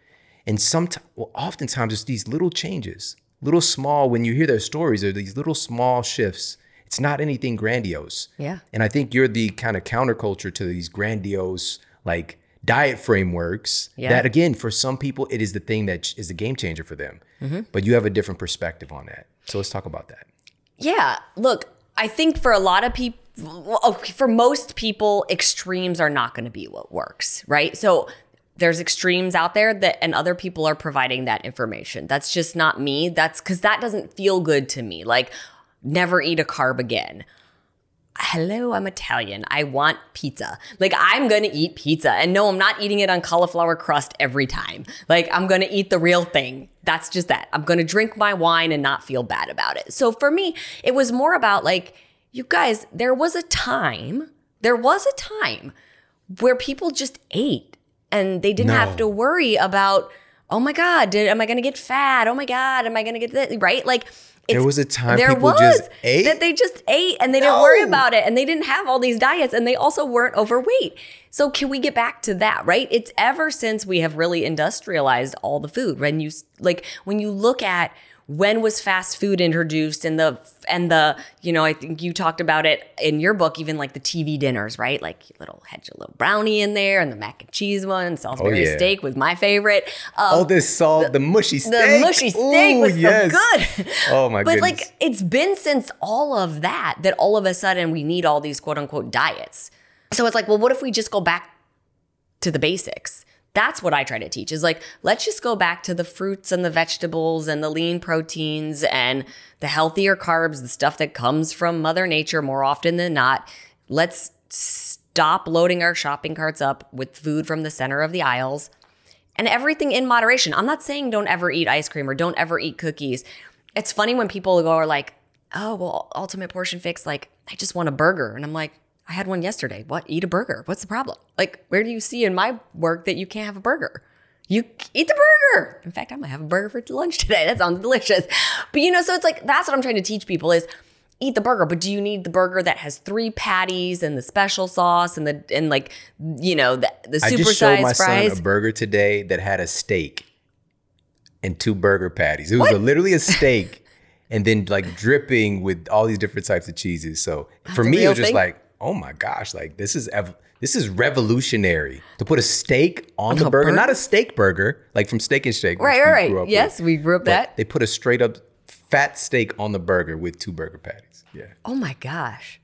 And sometimes, well, oftentimes it's these little changes, little small, when you hear their stories, are these little small shifts. It's not anything grandiose. Yeah. And I think you're the kind of counterculture to these grandiose, like diet frameworks Yeah. that, again, for some people, it is the thing that is the game changer for them. Mm-hmm. But you have a different perspective on that. So let's talk about that. Yeah. Look, I think for a lot of people, oh, for most people, extremes are not going to be what works, right? So there's extremes out there that, and other people are providing that information. That's just not me. That's because that doesn't feel good to me. Like, never eat a carb again. hello, I'm Italian. I want pizza. Like, I'm to eat pizza. And no, I'm not eating it on cauliflower crust every time. Like, I'm to eat the real thing. That's just that. I'm to drink my wine and not feel bad about it. So for me, it was more about like, you guys, there was a time, there was a time where people just ate and they didn't No. have to worry about, oh my God, did, am I to get fat? Oh my God, am I to get this? Right? Like, There was a time there people was just ate? that they just ate and they didn't worry about it and they didn't have all these diets and they also weren't overweight. So can we get back to that, right? It's ever since we have really industrialized all the food. When you like when you look at when was fast food introduced and the and the you know I think you talked about it in your book even like the TV dinners right like little had a little brownie in there and the mac and cheese one Salisbury yeah. steak was my favorite um, All this salt, the, mushy steak. the mushy steak Ooh, was yes. so good. Oh my god but goodness. like it's been since all of that that all of a sudden we need all these quote unquote diets. So it's like, well, what if we just go back to the basics? That's what I try to teach is like, let's just go back to the fruits and the vegetables and the lean proteins and the healthier carbs, the stuff that comes from Mother Nature more often than not. Let's stop loading our shopping carts up with food from the center of the aisles and everything in moderation. I'm not saying don't ever eat ice cream or don't ever eat cookies. It's funny when people go are like, "Oh, well, ultimate portion fix like I just want a burger." And I'm like, "I had one yesterday. What? Eat a burger. What's the problem?" Like, where do you see in my work that you can't have a burger? You eat the burger. In fact, I might have a burger for lunch today. That sounds delicious. But you know, so it's like that's what I'm trying to teach people is eat the burger, but do you need the burger that has three patties and the special sauce and the and like you know the the I just showed my fries? son a burger today that had a steak and two burger patties. It was a, literally a steak and then like dripping with all these different types of cheeses. So for me, it was just thing? like, oh my gosh, like this is ev- this is revolutionary to put a steak on the burger, not a steak burger like from Steak and Shake. Right, right, right. up with. Yes, we grew up But that. They put a straight up fat steak on the burger with two burger patties. Yeah, Oh my gosh.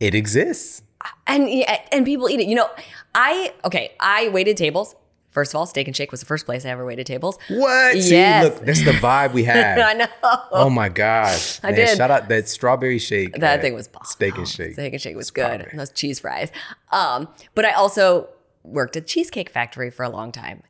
it exists. And and people eat it. You know, I okay, I waited tables. First of all, Steak and Shake was the first place I ever waited tables. What? Yes. See, look, that's the vibe we have. I know. Oh my gosh. I Man, did. Shout out that strawberry shake. That thing was bomb. Steak and shake. Steak and Shake was It's good. And those cheese fries. Um, but I also worked at Cheesecake Factory for a long time.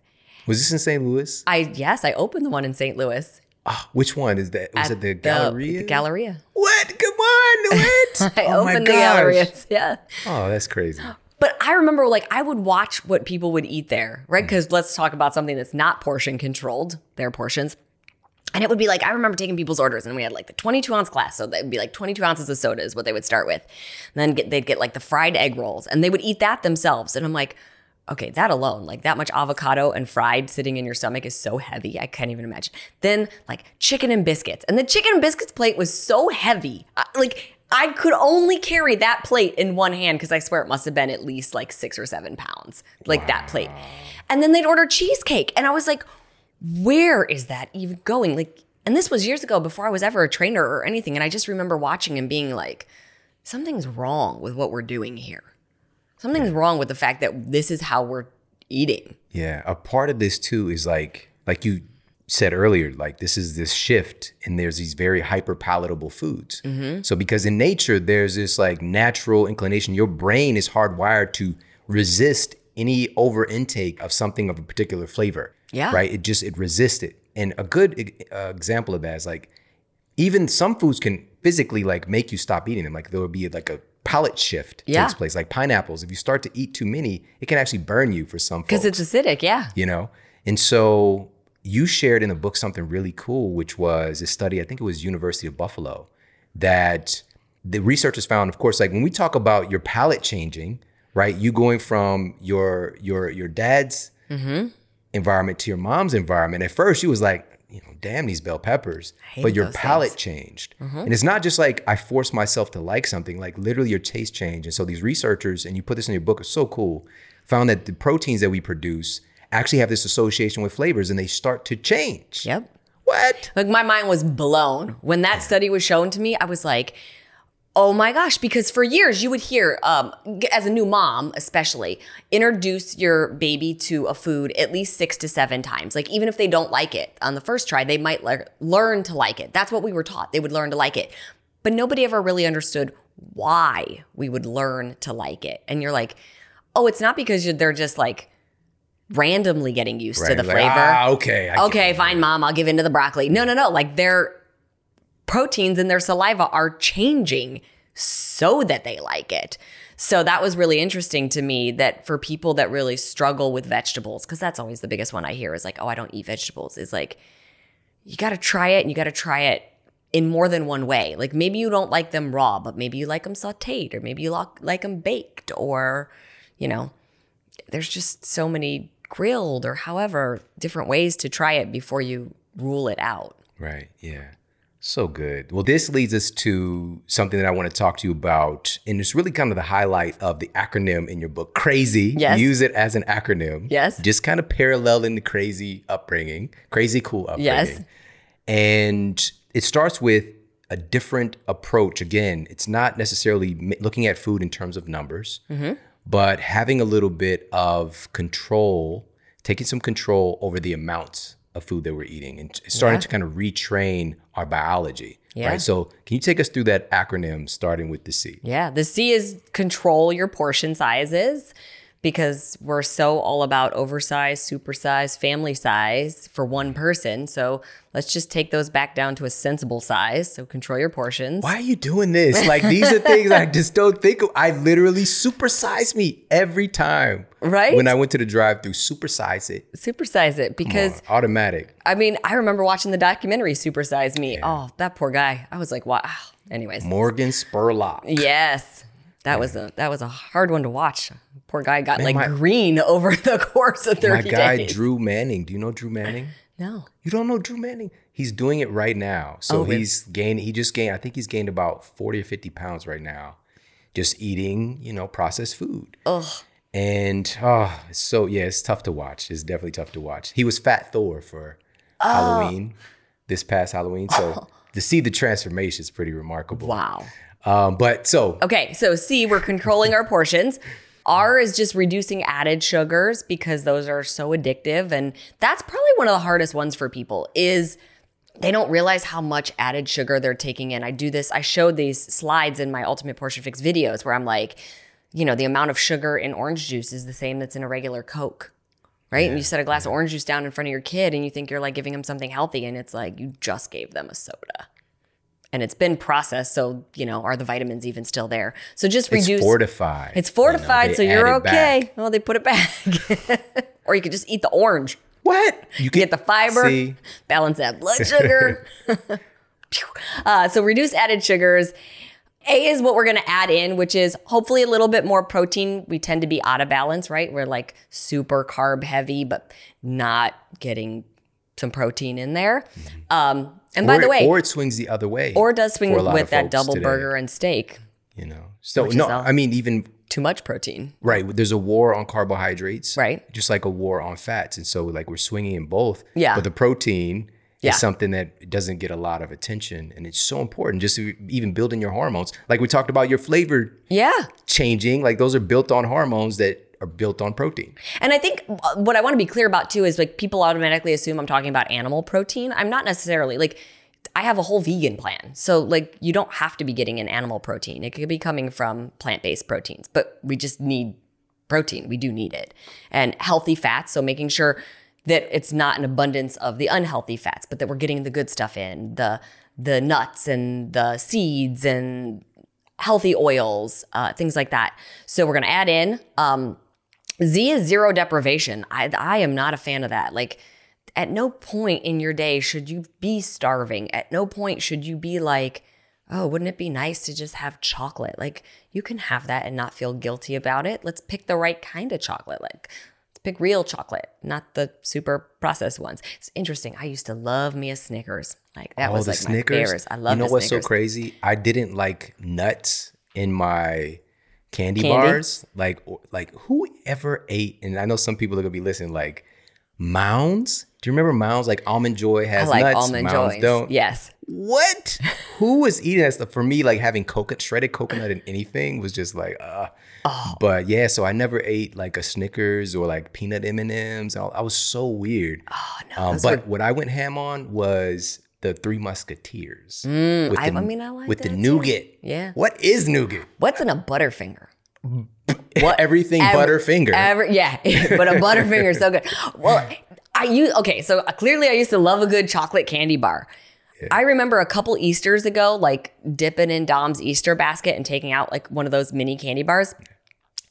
Was this in St. Louis? I yes, I opened the one in St. Louis. Ah, which one is that? Was at it the Galleria? The Galleria. what? Come on, what? I oh my opened the. Galleria. Yeah. Oh, that's crazy. But I remember like I would watch what people would eat there, right? Mm. Because let's talk about something that's not portion controlled, their portions. And it would be like, I remember taking people's orders and we had like the 22 ounce glass. So that'd be like 22 ounces of soda is what they would start with. And then get, they'd get like the fried egg rolls and they would eat that themselves. And I'm like, okay, that alone, like that much avocado and fried sitting in your stomach is so heavy. I can't even imagine. Then like chicken and biscuits. And the chicken and biscuits plate was so heavy. I- Like, I could only carry that plate in one hand because I swear it must have been at least like six or seven pounds, like that plate. And then they'd order cheesecake. And I was like, where is that even going? Like, and this was years ago before I was ever a trainer or anything. And I just remember watching and being like, something's wrong with what we're doing here. Something's wrong with the fact that this is how we're eating. Yeah, a part of this too is like, like you said earlier, like this is this shift, and there's these very hyper palatable foods. Mm-hmm. So because in nature, there's this like natural inclination. Your brain is hardwired to resist any over intake of something of a particular flavor. Yeah. Right. It just it resists it. And a good uh, example of that is like even some foods can physically like make you stop eating them. Like there will be like a palate shift Yeah. takes place. Like pineapples, if you start to eat too many, it can actually burn you for some Because it's acidic, yeah. you know? And so you shared in the book something really cool, which was a study, I think it was University of Buffalo, that the researchers found, of course, like when we talk about your palate changing, right? You going from your your your dad's environment to your mom's environment. At first, she was like, you know, damn these bell peppers. But your palate things. changed. And it's not just like I forced myself to like something, like literally your taste changed. And so these researchers, and you put this in your book, is so cool, found that the proteins that we produce actually have this association with flavors and they start to change. Yep. What? Like my mind was blown when that study was shown to me. I was like, "Oh my gosh!" Because for years you would hear, um, as a new mom, especially, introduce your baby to a food at least six to seven times. Like even if they don't like it on the first try, they might lear- learn to like it. That's what we were taught. They would learn to like it, but nobody ever really understood why we would learn to like it. And you're like, oh, it's not because they're just like randomly getting used to the like, flavor. ah, okay. I okay, fine, mom, I'll give in to the broccoli. No, no, no. Like their proteins in their saliva are changing so that they like it. So that was really interesting to me that for people that really struggle with vegetables, because that's always the biggest one I hear is like, oh, I don't eat vegetables, is like, you got to try it and you got to try it in more than one way. Like maybe you don't like them raw, but maybe you like them sauteed or maybe you like, like them baked or, you know, there's just so many grilled or however different ways to try it before you rule it out. Right. Yeah. So good. Well, this leads us to something that I want to talk to you about. And it's really kind of the highlight of the acronym in your book, Crazy. Yes. Use it as an acronym. Yes. Just kind of paralleling the crazy upbringing, crazy cool upbringing. Yes. And it starts with a different approach. Again, it's not necessarily looking at food in terms of numbers, Mm-hmm. But having a little bit of control, taking some control over the amounts of food that we're eating and starting Yeah. to kind of retrain our biology. Yeah. Right. So, can you take us through that acronym starting with the C? Yeah, the C is control your portion sizes because we're so all about oversized, supersize, family size for one person. So let's just take those back down to a sensible size. So control your portions. Why are you doing this? Like these are things I just don't think of. I literally supersize me every time. Right? When I went to the drive-through, supersize it. Supersize it because on, automatic. I mean, I remember watching the documentary Supersize Me. Oh, that poor guy. I was like, wow. Anyways, Morgan Spurlock. yes. That was a that was a hard one to watch. Poor guy got like my- green over the course of 30 My guy days. Drew Manning. Do you know Drew Manning? no. You don't know Drew Manning? He's doing it right now. So Oh, he's gained. He just gained. I think he's gained about forty or fifty pounds right now, just eating you know processed food. Ugh. And oh, so yeah, it's tough to watch. It's definitely tough to watch. He was Fat Thor for Oh. Halloween, this past Halloween. So to see the transformation is pretty remarkable. Wow. Um, but so Okay, so C, we're controlling our portions. R is just reducing added sugars because those are so addictive. And that's probably one of the hardest ones for people is they don't realize how much added sugar they're taking in. I do this, I showed these slides in my Ultimate Portion Fix videos where I'm like, you know, the amount of sugar in orange juice is the same that's in a regular Coke. Right. And you set a glass of orange juice down in front of your kid and you think you're like giving them something healthy. And it's like you just gave them a soda. And it's been processed. So, you know, are the vitamins even still there? So just it's reduce. fortified. It's you know, fortified, so you're okay. back. Well, they put it back. or you could just eat the orange. What? You can Get the fiber, See? balance that blood sugar. Uh, so reduce added sugars. A is what we're going to add in, which is hopefully a little bit more protein. We tend to be out of balance, right? We're like super carb heavy, but not getting some protein in there. Um, and by or, the way, or it swings the other way. or does swing for a lot with that double today, burger and steak. You know, so no, I mean even Too much protein. right. There's a war on carbohydrates, Right. Just like a war on fats, and so like we're swinging in both. Yeah. But the protein Yeah. is something that doesn't get a lot of attention, and it's so important. Just even building your hormones, like we talked about your flavor Yeah. changing, like those are built on hormones that are built on protein. And I think uh, what I want to be clear about too is like people automatically assume I'm talking about animal protein. I'm not necessarily like I have a whole vegan plan. So like you don't have to be getting an animal protein. It could be coming from plant-based proteins, but we just need protein. We do need it. And healthy fats, so making sure that it's not an abundance of the unhealthy fats, but that we're getting the good stuff in, the the nuts and the seeds and healthy oils, uh, things like that. So we're gonna add in um, Z is zero deprivation. I I am not a fan of that. Like at no point in your day should you be starving. At no point should you be like, "Oh, wouldn't it be nice to just have chocolate?" Like you can have that and not feel guilty about it. Let's pick the right kind of chocolate. Like let's pick real chocolate, not the super processed ones. It's interesting. I used to love me a Snickers. Like that Oh, was like Snickers. my favorites. I love it. You know what's Snickers. so crazy? I didn't like nuts in my candy, Candy? bars. Like, like who ever ate? And I know some people are gonna be listening. Like Mounds. Do you remember Mounds? Like almond joy I has like nuts. almond Mounds joys. don't. Yes. What? who was eating that stuff? For me, like having coconut, shredded coconut in anything was just like, uh. Oh. But yeah, so I never ate like a Snickers or like peanut M and M's. I I was so weird. Oh no. Um, but were- what I went ham on was the Three Musketeers. with Mm, I- the, I mean, I like with the too. nougat. Yeah. What is nougat? What's in a Butterfinger? What everything Ev- Butterfinger. Ever, yeah, but a Butterfinger is so good. Well, I use okay, so clearly I used to love a good chocolate candy bar. I remember a couple Easters ago, like dipping in Dom's Easter basket and taking out like one of those mini candy bars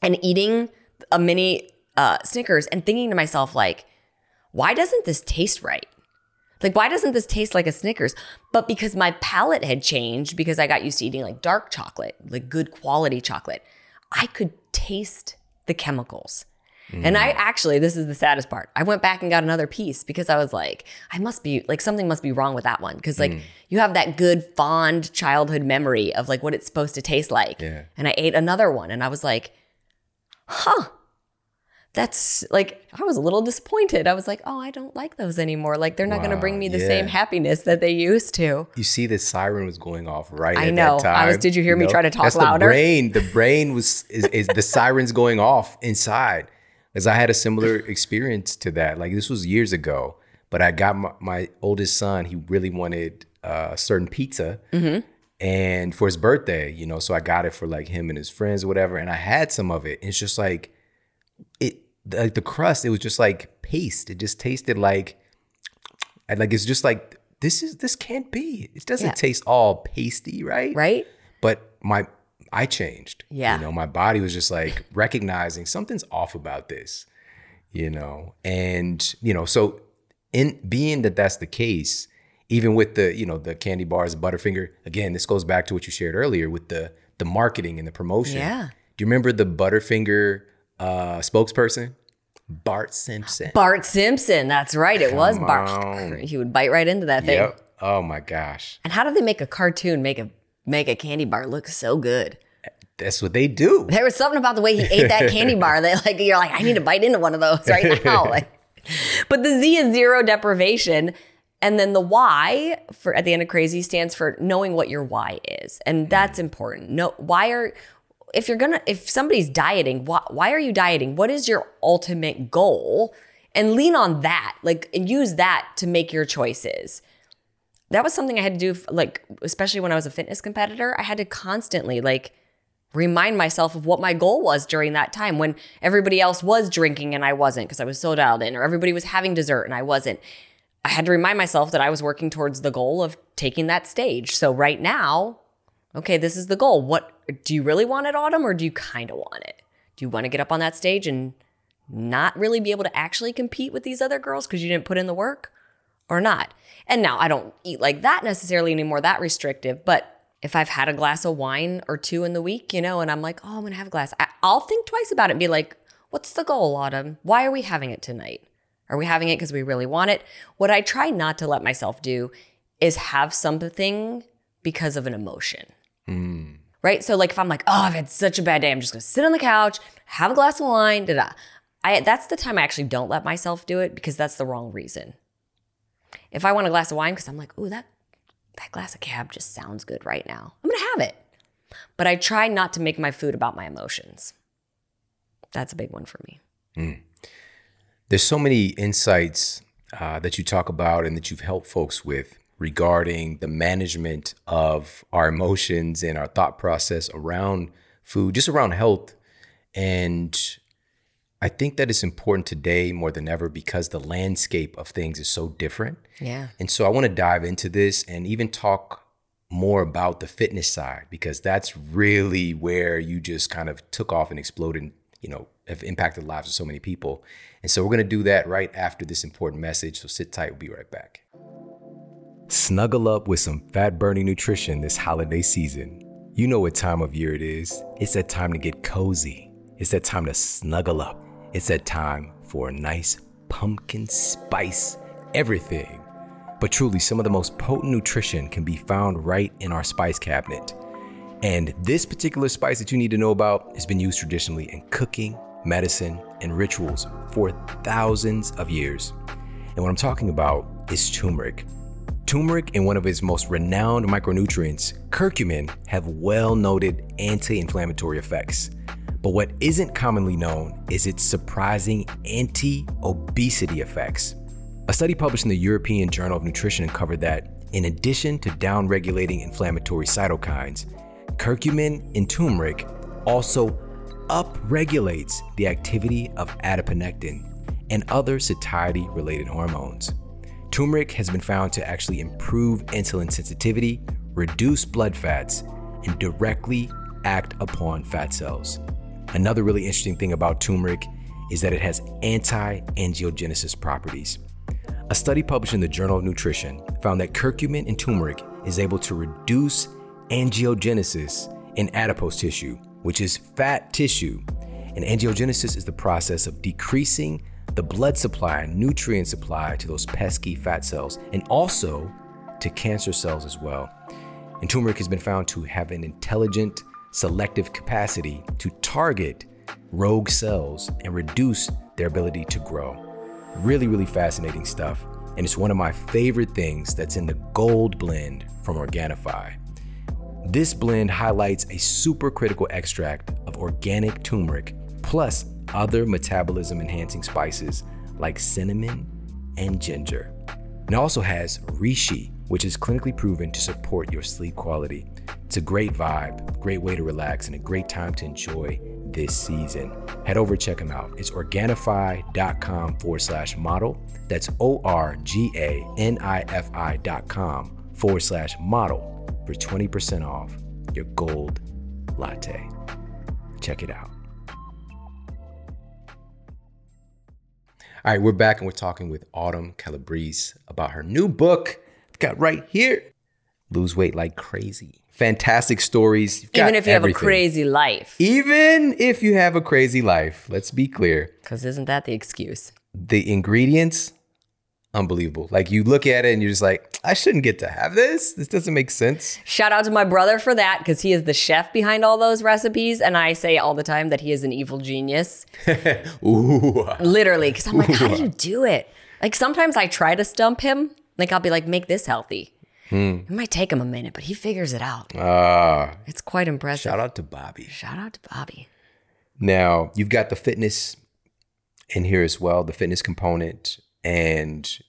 and eating a mini uh, Snickers and thinking to myself, like, why doesn't this taste right? Like, why doesn't this taste like a Snickers? But because my palate had changed, because I got used to eating like dark chocolate, like good quality chocolate, I could taste the chemicals. And I mm. actually, this is the saddest part. I went back and got another piece because I was like, I must be like something must be wrong with that one because like mm. you have that good fond childhood memory of like what it's supposed to taste like. Yeah. And I ate another one and I was like, huh. That's like I was a little disappointed. I was like, "Oh, I don't like those anymore. Like they're not going to bring me the yeah. same happiness that they used to." you see the siren was going off right I at know. that time. I was- did you hear me try to talk That's louder? The brain, the brain was is, is the sirens going off inside. As I had a similar experience to that. Like this was years ago, but I got my, my oldest son. He really wanted uh, a certain pizza, Mm-hmm. and for his birthday, you know, so I got it for like him and his friends or whatever. And I had some of it. And it's just like like the crust. It was just like paste. It just tasted like, and like it's just like this is this can't be. It doesn't Yeah. taste all pasty, right? Right? But my I changed. Yeah. You know, my body was just like recognizing something's off about this. You know, and you know, so in being that that's the case, even with the you know the candy bars, Butterfinger. Again, this goes back to what you shared earlier with the the marketing and the promotion. Yeah. Do you remember the Butterfinger uh, spokesperson, Bart Simpson? Bart Simpson. That's right. It was Bart. on. He would bite right into that thing. Yep. Oh my gosh, And how did they make a cartoon make a make a candy bar look so good? that's what they do. There was something about the way he ate that candy bar that like you're like, I need to bite into one of those right now. Like, but the Z is zero deprivation. And then the Y for at the end of crazy stands for knowing what your why is. And that's important. No why are if you're gonna if somebody's dieting, why, why are you dieting? What is your ultimate goal? And lean on that, like and use that to make your choices that was something I had to do, like, especially when I was a fitness competitor. I had to constantly, like, remind myself of what my goal was during that time when everybody else was drinking and I wasn't because I was so dialed in, or everybody was having dessert and I wasn't. I had to remind myself that I was working towards the goal of taking that stage. So, right now, okay, this is the goal. What do you really want it, Autumn, or do you kind of want it? Do you want to get up on that stage and not really be able to actually compete with these other girls because you didn't put in the work? or not. And now I don't eat like that necessarily anymore, that restrictive. But if I've had a glass of wine or two in the week, you know, and I'm like, oh, I'm going to have a glass, I- I'll think twice about it and be like, what's the goal, Autumn? Why are we having it tonight? Are we having it because we really want it? What I try not to let myself do is have something because of an emotion. Hmm. Right? So, like, if I'm like, oh, I've had such a bad day, I'm just gonna sit on the couch, have a glass of wine, da da. I, that's the time I actually don't let myself do it because that's the wrong reason if I want a glass of wine because I'm like, ooh, that that glass of cab just sounds good right now, I'm gonna have it. But I try not to make my food about my emotions. That's a big one for me. there's so many insights uh, that you talk about and that you've helped folks with regarding the management of our emotions and our thought process around food, just around health. And I think that it's important today more than ever because the landscape of things is so different. Yeah. And so I want to dive into this and even talk more about the fitness side because that's really where you just kind of took off and exploded, you know, have impacted the lives of so many people. And so we're going to do that right after this important message. So sit tight, we'll be right back. Snuggle up with some fat burning nutrition this holiday season. You know what time of year it is. It's that time to get cozy. It's that time to snuggle up. It's that time for a nice pumpkin spice everything. But truly, some of the most potent nutrition can be found right in our spice cabinet. And this particular spice that you need to know about has been used traditionally in cooking, medicine, and rituals for thousands of years. And what I'm talking about is turmeric. Turmeric and one of its most renowned micronutrients, curcumin, have well noted anti inflammatory effects. But what isn't commonly known is its surprising anti obesity effects. A study published in the European Journal of Nutrition uncovered that In addition to downregulating inflammatory cytokines, curcumin in turmeric also upregulates the activity of adiponectin and other satiety related hormones. Turmeric has been found to actually improve insulin sensitivity, reduce blood fats, and directly act upon fat cells. Another really interesting thing about turmeric is that it has anti angiogenesis properties. A study published in the Journal of Nutrition found that curcumin and turmeric is able to reduce angiogenesis in adipose tissue, which is fat tissue. And angiogenesis is the process of decreasing the blood supply and nutrient supply to those pesky fat cells and also to cancer cells as well. And turmeric has been found to have an intelligent, selective capacity to target rogue cells and reduce their ability to grow. Really, really fascinating stuff. And it's one of my favorite things that's in the gold blend from Organifi. This blend highlights a supercritical extract of organic turmeric plus other metabolism enhancing spices like cinnamon and ginger. It also has reishi, which is clinically proven to support your sleep quality. It's a great vibe, great way to relax, and a great time to enjoy this season. Head over, check them out. It's organifi.com forward slash model. That's O R G A N I F I dot com forward slash model for 20% off your gold latte. Check it out. All right, we're back and we're talking with Autumn Calabrese about her new book. I've got right here. Lose weight like crazy. Fantastic stories. You've got Even if you everything. have a crazy life. Even if you have a crazy life, let's be clear. Because isn't that the excuse? The ingredients, unbelievable. Like you look at it and you're just like, I shouldn't get to have this. This doesn't make sense. Shout out to my brother for that because he is the chef behind all those recipes. And I say all the time that he is an evil genius. Ooh. Literally. Because I'm like, how do you do it? Like sometimes I try to stump him. Like I'll be like, make this healthy. It might take him a minute, but he figures it out. Ah, It's quite impressive. shout out to Bobby. Shout out to Bobby. Now, you've got the fitness in here as well, the fitness component, and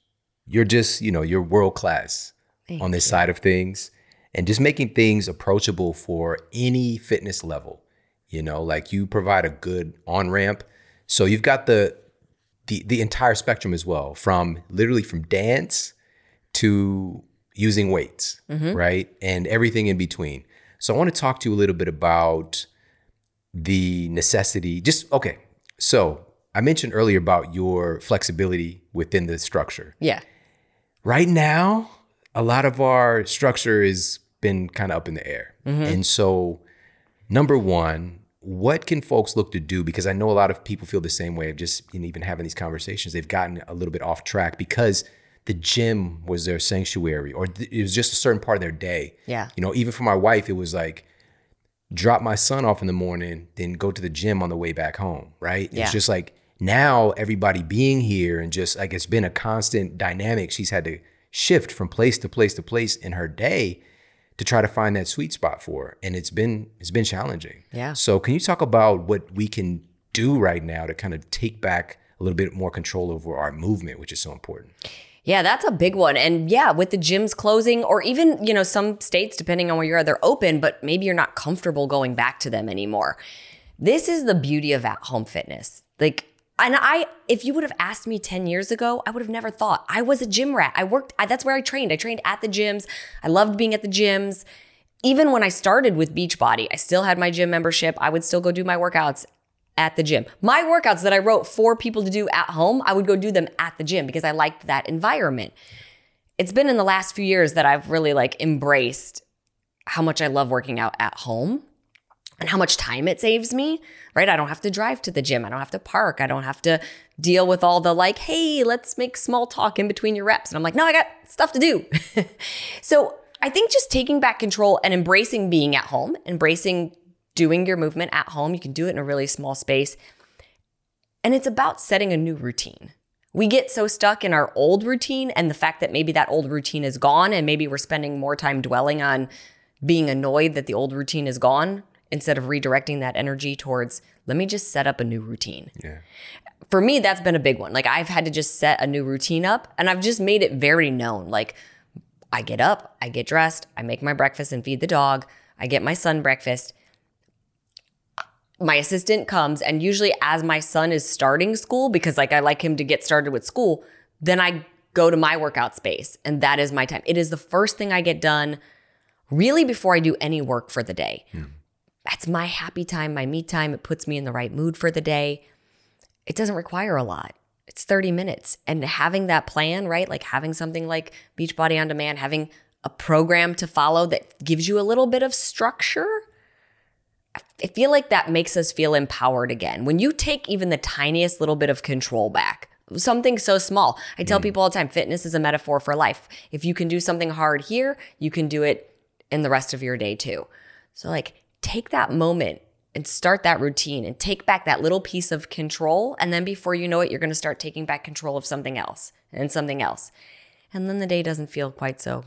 you're just, you know, you're world class on this side of things and just making things approachable for any fitness level. You know, like you provide a good on ramp. So you've got the the the entire spectrum as well, from literally from dance to using weights, mm-hmm. right? And everything in between. So I want to talk to you a little bit about the necessity. Just okay. So I mentioned earlier about your flexibility within the structure. Yeah. Right now, a lot of our structure has been kind of up in the air. Mm-hmm. And so, number one, what can folks look to do? Because I know a lot of people feel the same way of just even having these conversations. They've gotten a little bit off track because the gym was their sanctuary or th- it was just a certain part of their day. Yeah. You know, even for my wife, it was like, drop my son off in the morning, then go to the gym on the way back home, right? Yeah. It's just like now everybody being here and just like it's been a constant dynamic. She's had to shift from place to place to place in her day to try to find that sweet spot for her. And it's been it's been challenging. Yeah. So can you talk about what we can do right now to kind of take back a little bit more control over our movement, which is so important? Yeah, that's a big one. And yeah, with the gyms closing, or even, you know, some states, depending on where you are, they're open, but maybe you're not comfortable going back to them anymore. This is the beauty of at home fitness. Like, and I, if you would have asked me 10 years ago, I would have never thought. I was a gym rat. I worked, I, that's where I trained. I trained at the gyms. I loved being at the gyms. Even when I started with Beachbody, I still had my gym membership. I would still go do my workouts at the gym. My workouts that I wrote for people to do at home, I would go do them at the gym because I liked that environment. It's been in the last few years that I've really like embraced how much I love working out at home and how much time it saves me, right? I don't have to drive to the gym. I don't have to park. I don't have to deal with all the like, hey, let's make small talk in between your reps. And I'm like, no, I got stuff to do. so I think just taking back control and embracing being at home, embracing doing your movement at home. You can do it in a really small space. And it's about setting a new routine. We get so stuck in our old routine and the fact that maybe that old routine is gone and maybe we're spending more time dwelling on being annoyed that the old routine is gone instead of redirecting that energy towards let me just set up a new routine. Yeah. For me that's been a big one. Like I've had to just set a new routine up and I've just made it very known like I get up, I get dressed, I make my breakfast and feed the dog, I get my son breakfast. My assistant comes, and usually, as my son is starting school, because like I like him to get started with school, then I go to my workout space, and that is my time. It is the first thing I get done really before I do any work for the day. Hmm. That's my happy time, my me time. It puts me in the right mood for the day. It doesn't require a lot. It's 30 minutes. And having that plan, right? Like having something like Beachbody on Demand, having a program to follow that gives you a little bit of structure. I feel like that makes us feel empowered again. When you take even the tiniest little bit of control back, something so small. I tell mm. people all the time fitness is a metaphor for life. If you can do something hard here, you can do it in the rest of your day too. So, like, take that moment and start that routine and take back that little piece of control. And then before you know it, you're going to start taking back control of something else and something else. And then the day doesn't feel quite so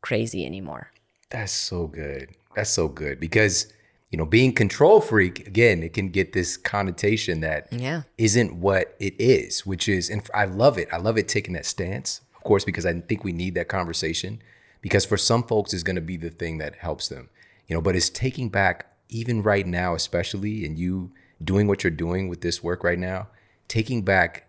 crazy anymore. That's so good. That's so good because you know, being control freak again, it can get this connotation that Yeah. isn't what it is, which is, and I love it. I love it taking that stance, of course, because I think we need that conversation. Because for some folks, it's going to be the thing that helps them, you know. But it's taking back, even right now, especially, and you doing what you're doing with this work right now, taking back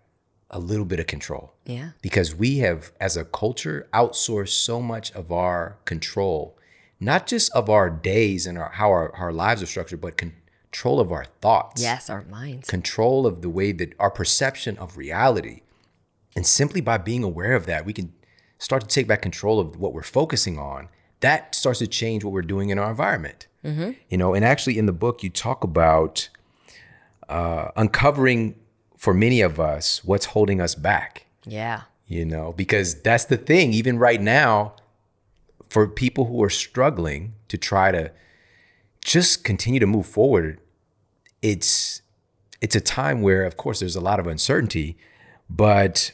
a little bit of control Yeah. because we have, as a culture, outsourced so much of our control, not just of our days and our, how our, our lives are structured, but control of our thoughts, Yes, our minds. control of the way that our perception of reality. And simply by being aware of that, we can start to take back control of what we're focusing on. That starts to change what we're doing in our environment. You know, and actually in the book, you talk about uh, uncovering for many of us what's holding us back Yeah. you know because that's the thing even right now for people who are struggling to try to just continue to move forward it's it's a time where of course there's a lot of uncertainty but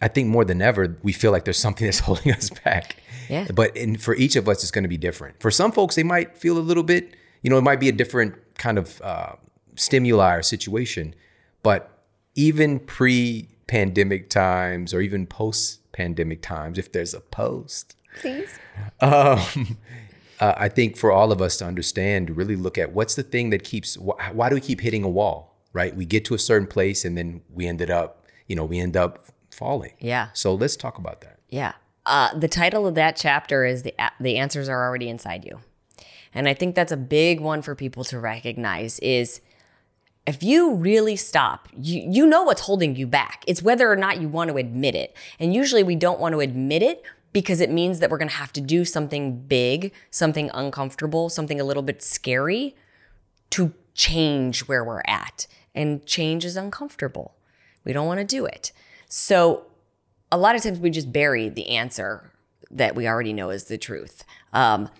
i think more than ever we feel like there's something that's holding us back Yeah. but in, for each of us it's going to be different for some folks they might feel a little bit you know it might be a different kind of uh, stimuli or situation but even pre-pandemic times or even post-pandemic times if there's a post Please. um, uh, I think for all of us to understand, to really look at what's the thing that keeps, wh- why do we keep hitting a wall, right? We get to a certain place and then we ended up, you know, we end up falling. Yeah. So let's talk about that. Yeah. Uh, the title of that chapter is the the answers are already inside you, and I think that's a big one for people to recognize. Is if you really stop, you you know what's holding you back. It's whether or not you want to admit it, and usually we don't want to admit it because it means that we're going to have to do something big, something uncomfortable, something a little bit scary to change where we're at. And change is uncomfortable. We don't want to do it. So a lot of times we just bury the answer that we already know is the truth. Um,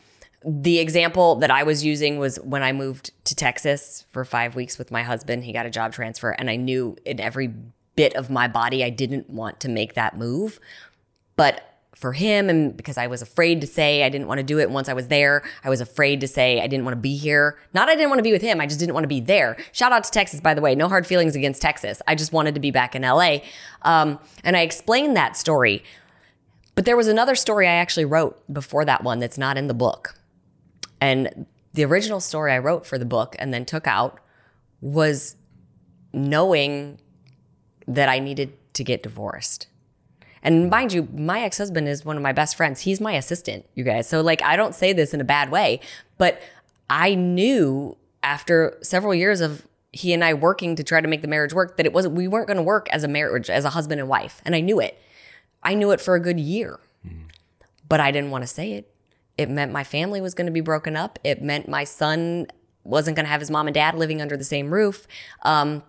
the example that I was using was when I moved to Texas for five weeks with my husband. He got a job transfer, and I knew in every bit of my body I didn't want to make that move. But for him, and because I was afraid to say I didn't want to do it once I was there, I was afraid to say I didn't want to be here. Not I didn't want to be with him, I just didn't want to be there. Shout out to Texas, by the way. No hard feelings against Texas. I just wanted to be back in LA. Um, and I explained that story. But there was another story I actually wrote before that one that's not in the book. And the original story I wrote for the book and then took out was knowing that I needed to get divorced. And mind you, my ex husband is one of my best friends. He's my assistant, you guys. So, like, I don't say this in a bad way, but I knew after several years of he and I working to try to make the marriage work that it wasn't, we weren't going to work as a marriage, as a husband and wife. And I knew it. I knew it for a good year, but I didn't want to say it. It meant my family was going to be broken up. It meant my son wasn't going to have his mom and dad living under the same roof. Um,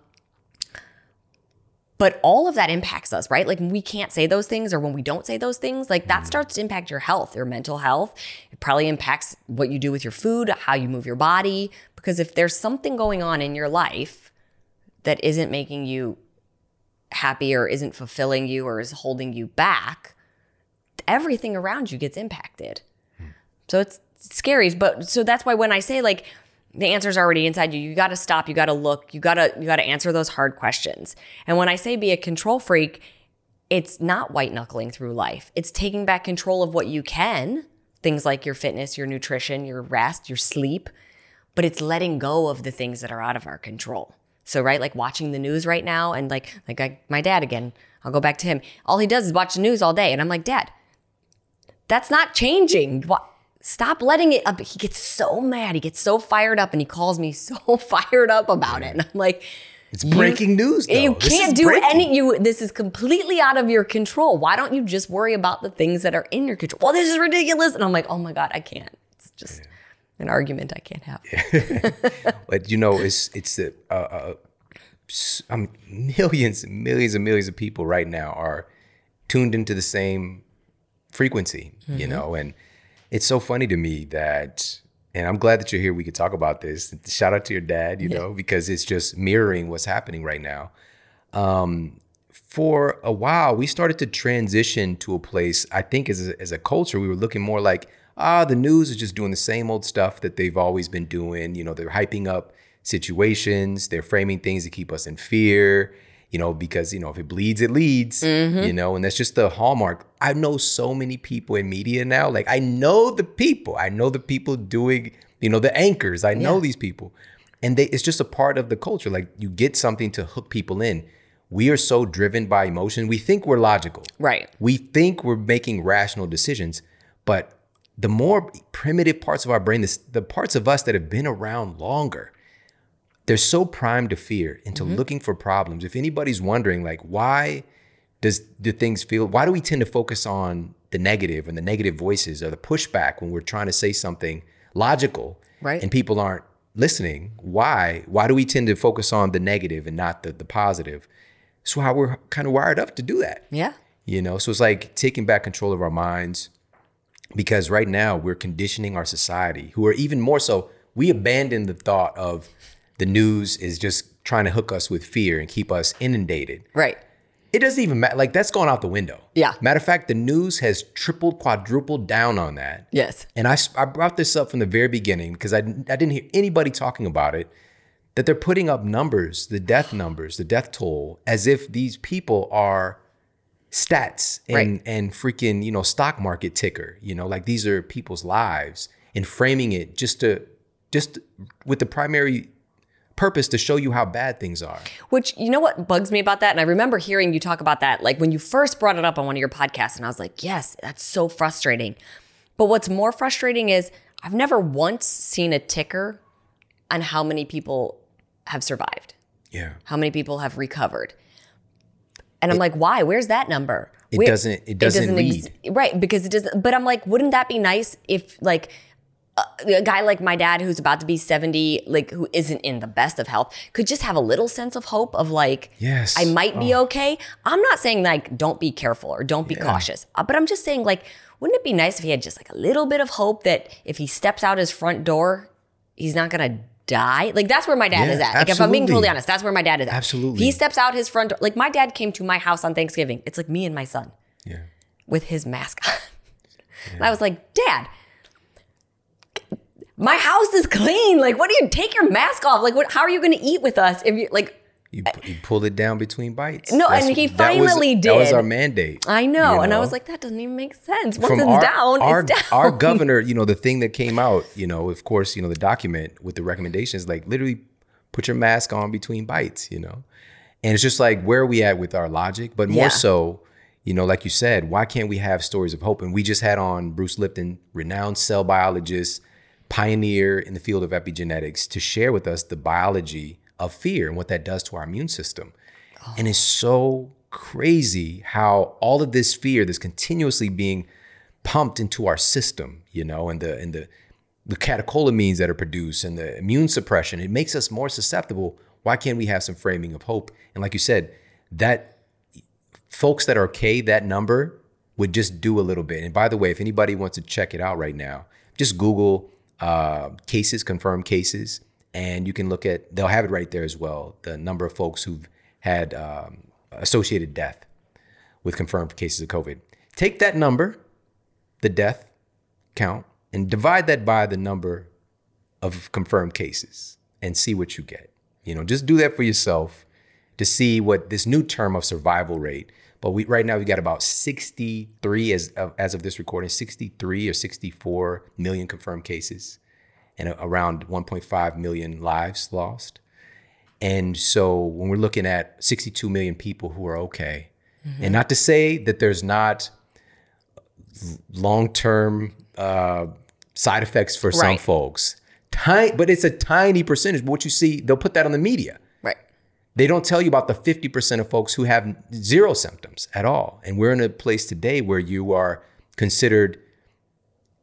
but all of that impacts us, right? Like we can't say those things or when we don't say those things, like that starts to impact your health, your mental health. It probably impacts what you do with your food, how you move your body. Because if there's something going on in your life that isn't making you happy or isn't fulfilling you or is holding you back, everything around you gets impacted. Hmm. So it's scary. But so that's why when I say like the answer's already inside you, you got to stop, you got to look, you got to you got to answer those hard questions. And when I say be a control freak, it's not white knuckling through life. It's taking back control of what you can, things like your fitness, your nutrition, your rest, your sleep, but it's letting go of the things that are out of our control. So, right, like watching the news right now, and like, like I, my dad again, I'll go back to him. All he does is watch the news all day. And I'm like, Dad, that's not changing. What? Stop letting it up. He gets so mad. He gets so fired up and he calls me so fired up about it. And I'm like, It's breaking news. Though. you can't do breaking. any you this is completely out of your control. Why don't you just worry about the things that are in your control? Well, this is ridiculous. And I'm like, oh my God, I can't. It's just an argument I can't have. But you know, it's it's a, uh, uh, mean, millions and millions and millions of people right now are tuned into the same frequency, you know, and it's so funny to me that, and I'm glad that you're here. We could talk about this. Shout out to your dad, you know, because it's just mirroring what's happening right now. Um, for a while, we started to transition to a place. I think as a, as a culture, we were looking more like, ah, the news is just doing the same old stuff that they've always been doing. You know, they're hyping up situations, they're framing things to keep us in fear. You know, because you know if it bleeds, it leads. Mm-hmm. You know, and that's just the hallmark. I know so many people in media now. Like I know the people. I know the people doing. You know, the anchors. I know Yeah. these people, and they. It's just a part of the culture. Like you get something to hook people in. We are so driven by emotion. We think we're logical. Right. We think we're making rational decisions, but the more primitive parts of our brain, this, the parts of us that have been around longer, they're so primed to fear into mm-hmm. looking for problems. If anybody's wondering, like, why does the things feel? Why do we tend to focus on the negative and the negative voices or the pushback when we're trying to say something logical, Right. And people aren't listening. Why? Why do we tend to focus on the negative and not the the positive? So how we're kind of wired up to do that Yeah. you know so it's like taking back control of our minds because right now we're conditioning our society who are even more so we abandon the thought of the news is just trying to hook us with fear and keep us inundated Right. it doesn't even matter like that's gone out the window Yeah. matter of fact the news has tripled quadrupled down on that Yes. and I, I brought this up from the very beginning because I, I didn't hear anybody talking about it that they're putting up numbers, the death numbers, the death toll, as if these people are stats and, Right. and freaking, you know, stock market ticker, you know, like these are people's lives and framing it just to, just with the primary purpose to show you how bad things are. Which, you know what bugs me about that? And I remember hearing you talk about that, like when you first brought it up on one of your podcasts, and I was like, yes, that's so frustrating. But what's more frustrating is I've never once seen a ticker on how many people have survived, Yeah. how many people have recovered. And I'm like, why? Where's that number? It Where- doesn't- it doesn't ex- right, because it doesn't. But I'm like, wouldn't that be nice if like a, guy like my dad who's about to be 70, like who isn't in the best of health, could just have a little sense of hope of like, Yes. I might be okay. I'm not saying like don't be careful or don't be cautious, uh, but I'm just saying like, wouldn't it be nice if he had just like a little bit of hope that if he steps out his front door, he's not gonna die? Like that's where my dad Yeah, is at. Like if I'm being totally honest, that's where my dad is at. Absolutely. He steps out his front door. Like my dad came to my house on Thanksgiving. It's like me and my son Yeah. with his mask on. And I was like, Dad, my house is clean. Like, what do you take your mask off? Like, what? How are you going to eat with us if you like? You, you pull it down between bites. No, and he that was- finally That was our mandate. I know, you and I was like, that doesn't even make sense. Once from it's our, down, our, it's down. our governor, you know, the thing that came out, you know, of course, you know, the document with the recommendations, like literally put your mask on between bites, you know? And it's just like, where are we at with our logic? But more Yeah. so, you know, like you said, why can't we have stories of hope? And we just had on Bruce Lipton, renowned cell biologist, pioneer in the field of epigenetics, to share with us the biology of fear and what that does to our immune system. Oh. And it's so crazy how all of this fear that's continuously being pumped into our system, you know, and the and the the catecholamines that are produced and the immune suppression, it makes us more susceptible. Why can't we have some framing of hope? And like you said, that folks that are okay, that number would just do a little bit. And by the way, if anybody wants to check it out right now, just Google uh, cases, confirmed cases, and you can look at, they'll have it right there as well, the number of folks who've had um, associated death with confirmed cases of COVID. Take that number, the death count, and divide that by the number of confirmed cases and see what you get. You know, just do that for yourself to see what this new term of survival rate. But we right now we got about 63 as of, as of this recording, 63 or 64 million confirmed cases, and around 1.5 million lives lost. And so when we're looking at 62 million people who are okay, and not to say that there's not long term uh, side effects for some folks, tiny, but it's a tiny percentage. But what you see, they'll put that on the media. They don't tell you about the 50% of folks who have zero symptoms at all. And we're in a place today where you are considered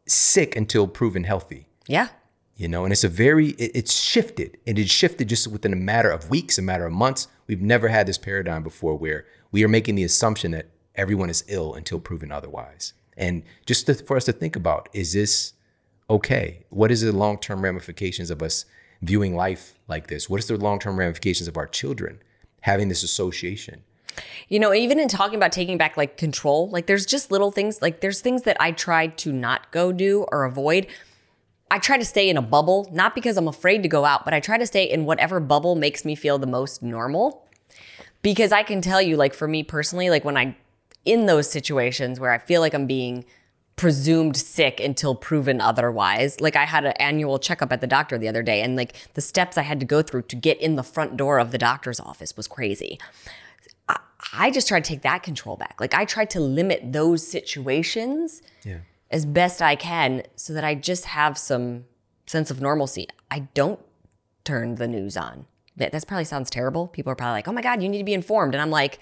sick until proven healthy Yeah. you know and it's a very it, it's shifted and it's shifted just within a matter of weeks a matter of months we've never had this paradigm before where we are making the assumption that everyone is ill until proven otherwise and just to, for us to think about is this okay what is the long-term ramifications of us viewing life like this what is the long-term ramifications of our children having this association You know, even in talking about taking back like control, like there's just little things, like there's things that I try to not go do or avoid. I try to stay in a bubble, not because I'm afraid to go out, but I try to stay in whatever bubble makes me feel the most normal. Because I can tell you, like for me personally, like when I, in those situations where I feel like I'm being presumed sick until proven otherwise. Like I had an annual checkup at the doctor the other day, and like the steps I had to go through to get in the front door of the doctor's office was crazy. I, I just tried to take that control back. Like I tried to limit those situations yeah as best I can so that I just have some sense of normalcy. I don't turn the news on. That that's probably sounds terrible. People are probably like, "Oh my god, you need to be informed." And I'm like,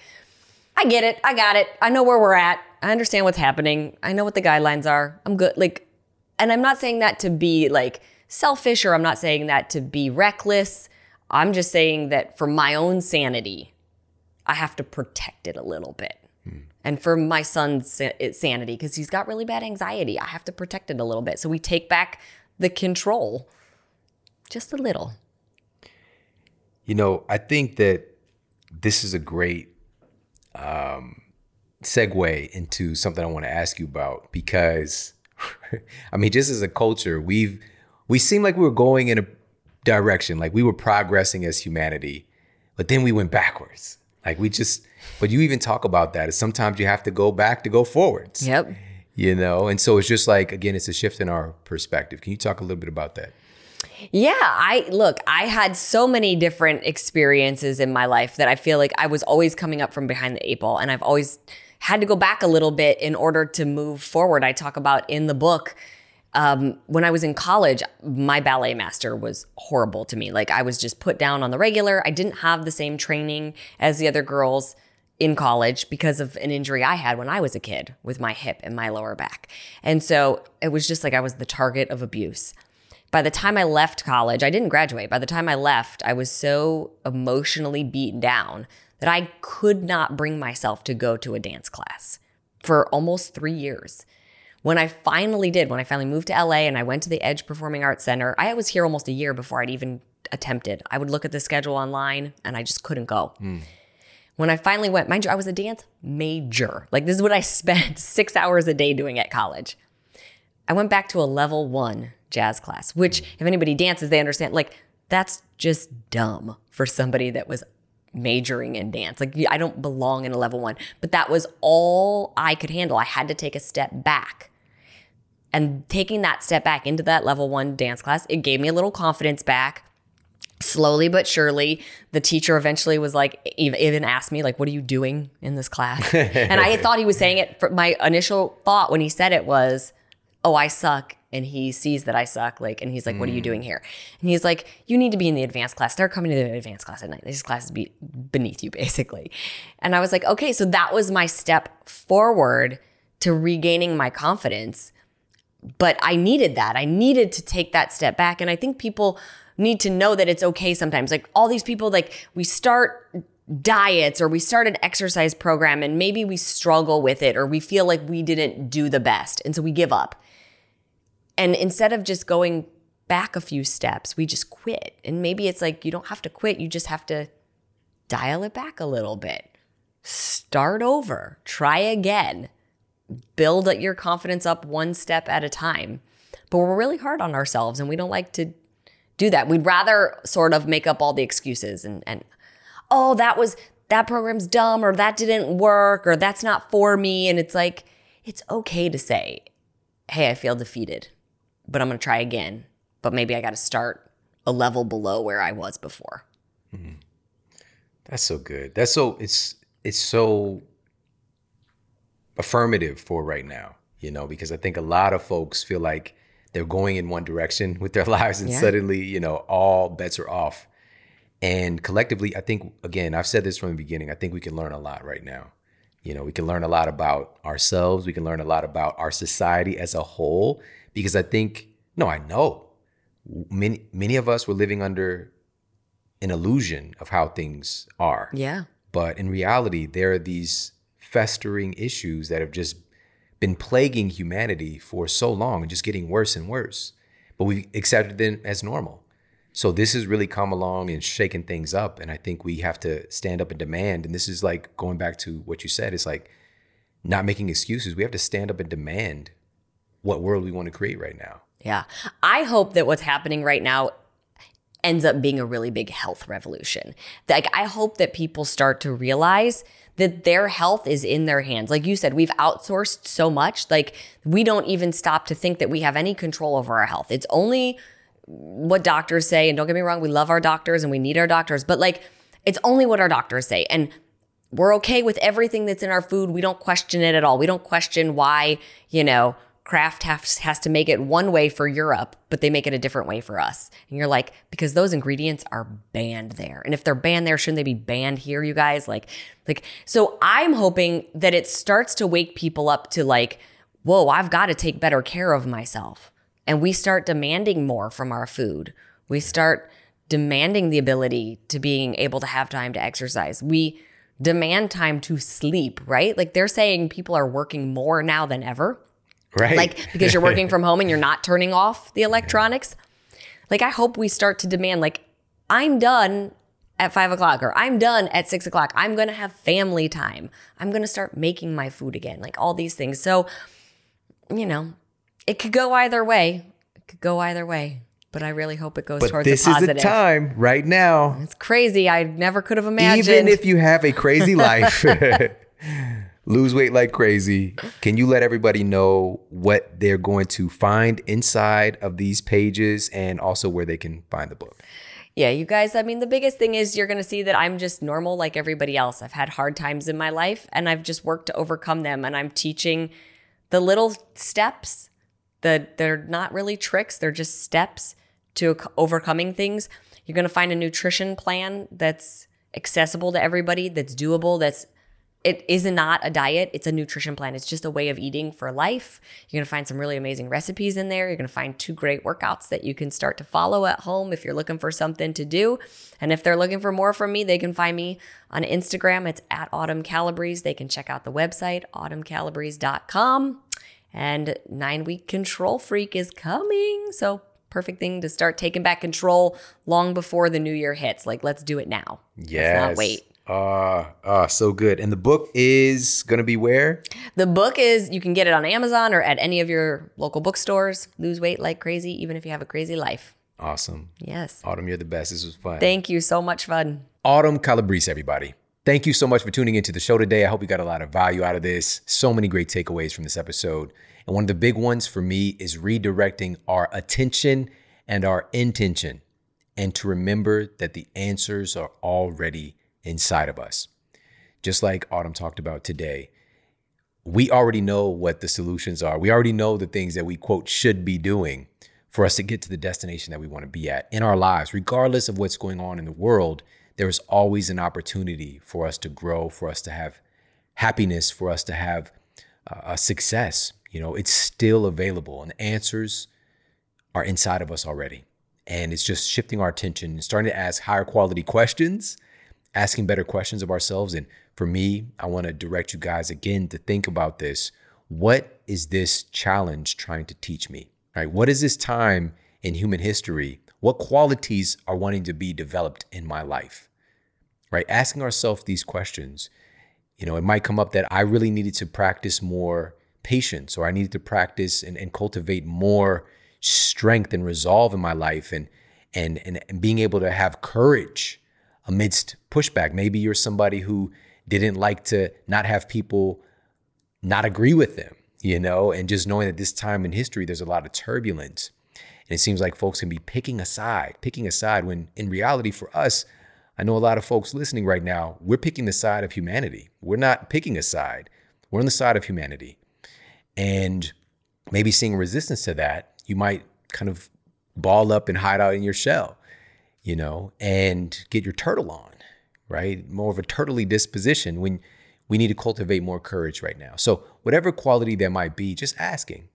"I get it. I got it. I know where we're at. I understand what's happening. I know what the guidelines are. I'm good." Like and I'm not saying that to be like selfish or I'm not saying that to be reckless. I'm just saying that for my own sanity, I have to protect it a little bit. And for my son's sanity, because he's got really bad anxiety, I have to protect it a little bit. So we take back the control just a little. You know, I think that this is a great um, segue into something I want to ask you about because, I mean, just as a culture, we've we seem like we were going in a direction, like we were progressing as humanity, but then we went backwards. Like we just, but you even talk about that. Is sometimes you have to go back to go forwards. Yep. You know, and so it's just like again, it's a shift in our perspective. Can you talk a little bit about that? Yeah, I look, I had so many different experiences in my life that I feel like I was always coming up from behind the eight ball and I've always had to go back a little bit in order to move forward. I talk about in the book um, when I was in college, my ballet master was horrible to me. Like I was just put down on the regular. I didn't have the same training as the other girls in college because of an injury I had when I was a kid with my hip and my lower back. And so it was just like I was the target of abuse. By the time I left college, I didn't graduate. By the time I left, I was so emotionally beaten down that I could not bring myself to go to a dance class for almost three years. When I finally did, when I finally moved to LA and I went to the Edge Performing Arts Center, I was here almost a year before I'd even attempted. I would look at the schedule online and I just couldn't go. Hmm. When I finally went, mind you, I was a dance major. Like, this is what I spent six hours a day doing at college. I went back to a level one jazz class, which, if anybody dances, they understand, like, that's just dumb for somebody that was majoring in dance. Like, I don't belong in a level one, but that was all I could handle. I had to take a step back. And taking that step back into that level one dance class, it gave me a little confidence back slowly but surely the teacher eventually was like even asked me like what are you doing in this class and i thought he was saying it for my initial thought when he said it was oh i suck and he sees that i suck like and he's like what are you doing mm. here and he's like you need to be in the advanced class they're coming to the advanced class at night this class is be beneath you basically and i was like okay so that was my step forward to regaining my confidence but I needed that. I needed to take that step back. And I think people need to know that it's okay sometimes. Like all these people, like we start diets or we start an exercise program and maybe we struggle with it or we feel like we didn't do the best. And so we give up. And instead of just going back a few steps, we just quit. And maybe it's like you don't have to quit, you just have to dial it back a little bit. Start over, try again build your confidence up one step at a time. But we're really hard on ourselves and we don't like to do that. We'd rather sort of make up all the excuses and and oh, that was that program's dumb or that didn't work or that's not for me. And it's like, it's okay to say, hey, I feel defeated, but I'm going to try again. But maybe I got to start a level below where I was before. Hmm. That's so good. That's so it's it's so affirmative for right now, you know, because I think a lot of folks feel like they're going in one direction with their lives and Yeah. suddenly, you know, all bets are off. And collectively, I think again, I've said this from the beginning, I think we can learn a lot right now. You know, we can learn a lot about ourselves, we can learn a lot about our society as a whole because I think no, I know many many of us were living under an illusion of how things are. Yeah. But in reality, there are these festering issues that have just been plaguing humanity for so long and just getting worse and worse. But we've accepted them as normal. So this has really come along and shaken things up. And I think we have to stand up and demand. And this is like going back to what you said, it's like not making excuses. We have to stand up and demand what world we want to create right now. Yeah. I hope that what's happening right now ends up being a really big health revolution. Like I hope that people start to realize that their health is in their hands. Like you said, we've outsourced so much. Like we don't even stop to think that we have any control over our health. It's only what doctors say. And don't get me wrong, we love our doctors and we need our doctors, but like it's only what our doctors say. And we're okay with everything that's in our food. We don't question it at all. We don't question why, you know, Kraft has, has to make it one way for Europe, but they make it a different way for us. And you're like, because those ingredients are banned there. And if they're banned there, shouldn't they be banned here, you guys? Like, like, so I'm hoping that it starts to wake people up to like, whoa, I've got to take better care of myself. And we start demanding more from our food. We start demanding the ability to being able to have time to exercise. We demand time to sleep, right? Like they're saying people are working more now than ever. Right. Like because you're working from home and you're not turning off the electronics. Like I hope we start to demand, like, I'm done at five o'clock or I'm done at six o'clock. I'm gonna have family time. I'm gonna start making my food again. Like all these things. So, you know, it could go either way. It could go either way. But I really hope it goes but towards this a is the time right now. It's crazy. I never could have imagined. Even if you have a crazy life, lose weight like crazy, can you let everybody know what they're going to find inside of these pages and also where they can find the book? Yeah, you guys, I mean, the biggest thing is you're going to see that I'm just normal like everybody else. I've had hard times in my life and I've just worked to overcome them. And I'm teaching the little steps that they're not really tricks, they're just steps to overcoming things. You're going to find a nutrition plan that's accessible to everybody, that's doable, that's it is not a diet, it's a nutrition plan. It's just a way of eating for life. You're going to find some really amazing recipes in there. You're going to find two great workouts that you can start to follow at home if you're looking for something to do. And if they're looking for more from me, they can find me on Instagram. It's at Autumn Calabrese. They can check out the website, autumncalabrese.com. And nine week control freak is coming. So, perfect thing to start taking back control long before the new year hits. Like, let's do it now. Yeah. Not wait. Ah, ah, so good. And the book is gonna be where? The book is you can get it on Amazon or at any of your local bookstores. Lose weight like crazy, even if you have a crazy life. Awesome. Yes. Autumn, you're the best. This was fun. Thank you. So much fun. Autumn Calabrese, everybody. Thank you so much for tuning into the show today. I hope you got a lot of value out of this. So many great takeaways from this episode. And one of the big ones for me is redirecting our attention and our intention, and to remember that the answers are already inside of us. Just like Autumn talked about today, we already know what the solutions are. We already know the things that we, quote, should be doing for us to get to the destination that we want to be at in our lives, regardless of what's going on in the world. There is always an opportunity for us to grow, for us to have happiness, for us to have uh, a success. You know, it's still available, and answers are inside of us already. And it's just shifting our attention and starting to ask higher quality questions, asking better questions of ourselves. And for me, I want to direct you guys again to think about this. What is this challenge trying to teach me? Right? What is this time in human history? What qualities are wanting to be developed in my life? Right? Asking ourselves these questions. You know, it might come up that I really needed to practice more patience or I needed to practice and, and cultivate more strength and resolve in my life and and and, and being able to have courage amidst pushback. Maybe you're somebody who didn't like to not have people not agree with them, you know, and just knowing that this time in history, there's a lot of turbulence. And it seems like folks can be picking a side, picking a side when in reality for us, I know a lot of folks listening right now, we're picking the side of humanity. We're not picking a side. We're on the side of humanity. And maybe seeing resistance to that, you might kind of ball up and hide out in your shell, you know, and get your turtle on, right? More of a turtley disposition when we need to cultivate more courage right now. So, whatever quality there might be, just asking,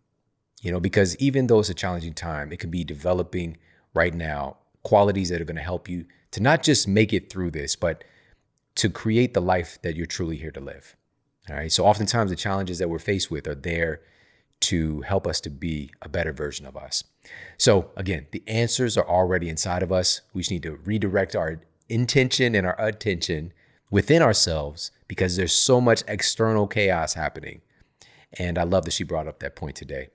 you know, because even though it's a challenging time, it can be developing right now qualities that are going to help you to not just make it through this, but to create the life that you're truly here to live. All right. So, oftentimes the challenges that we're faced with are there to help us to be a better version of us. So, again, the answers are already inside of us. We just need to redirect our intention and our attention within ourselves because there's so much external chaos happening. And I love that she brought up that point today.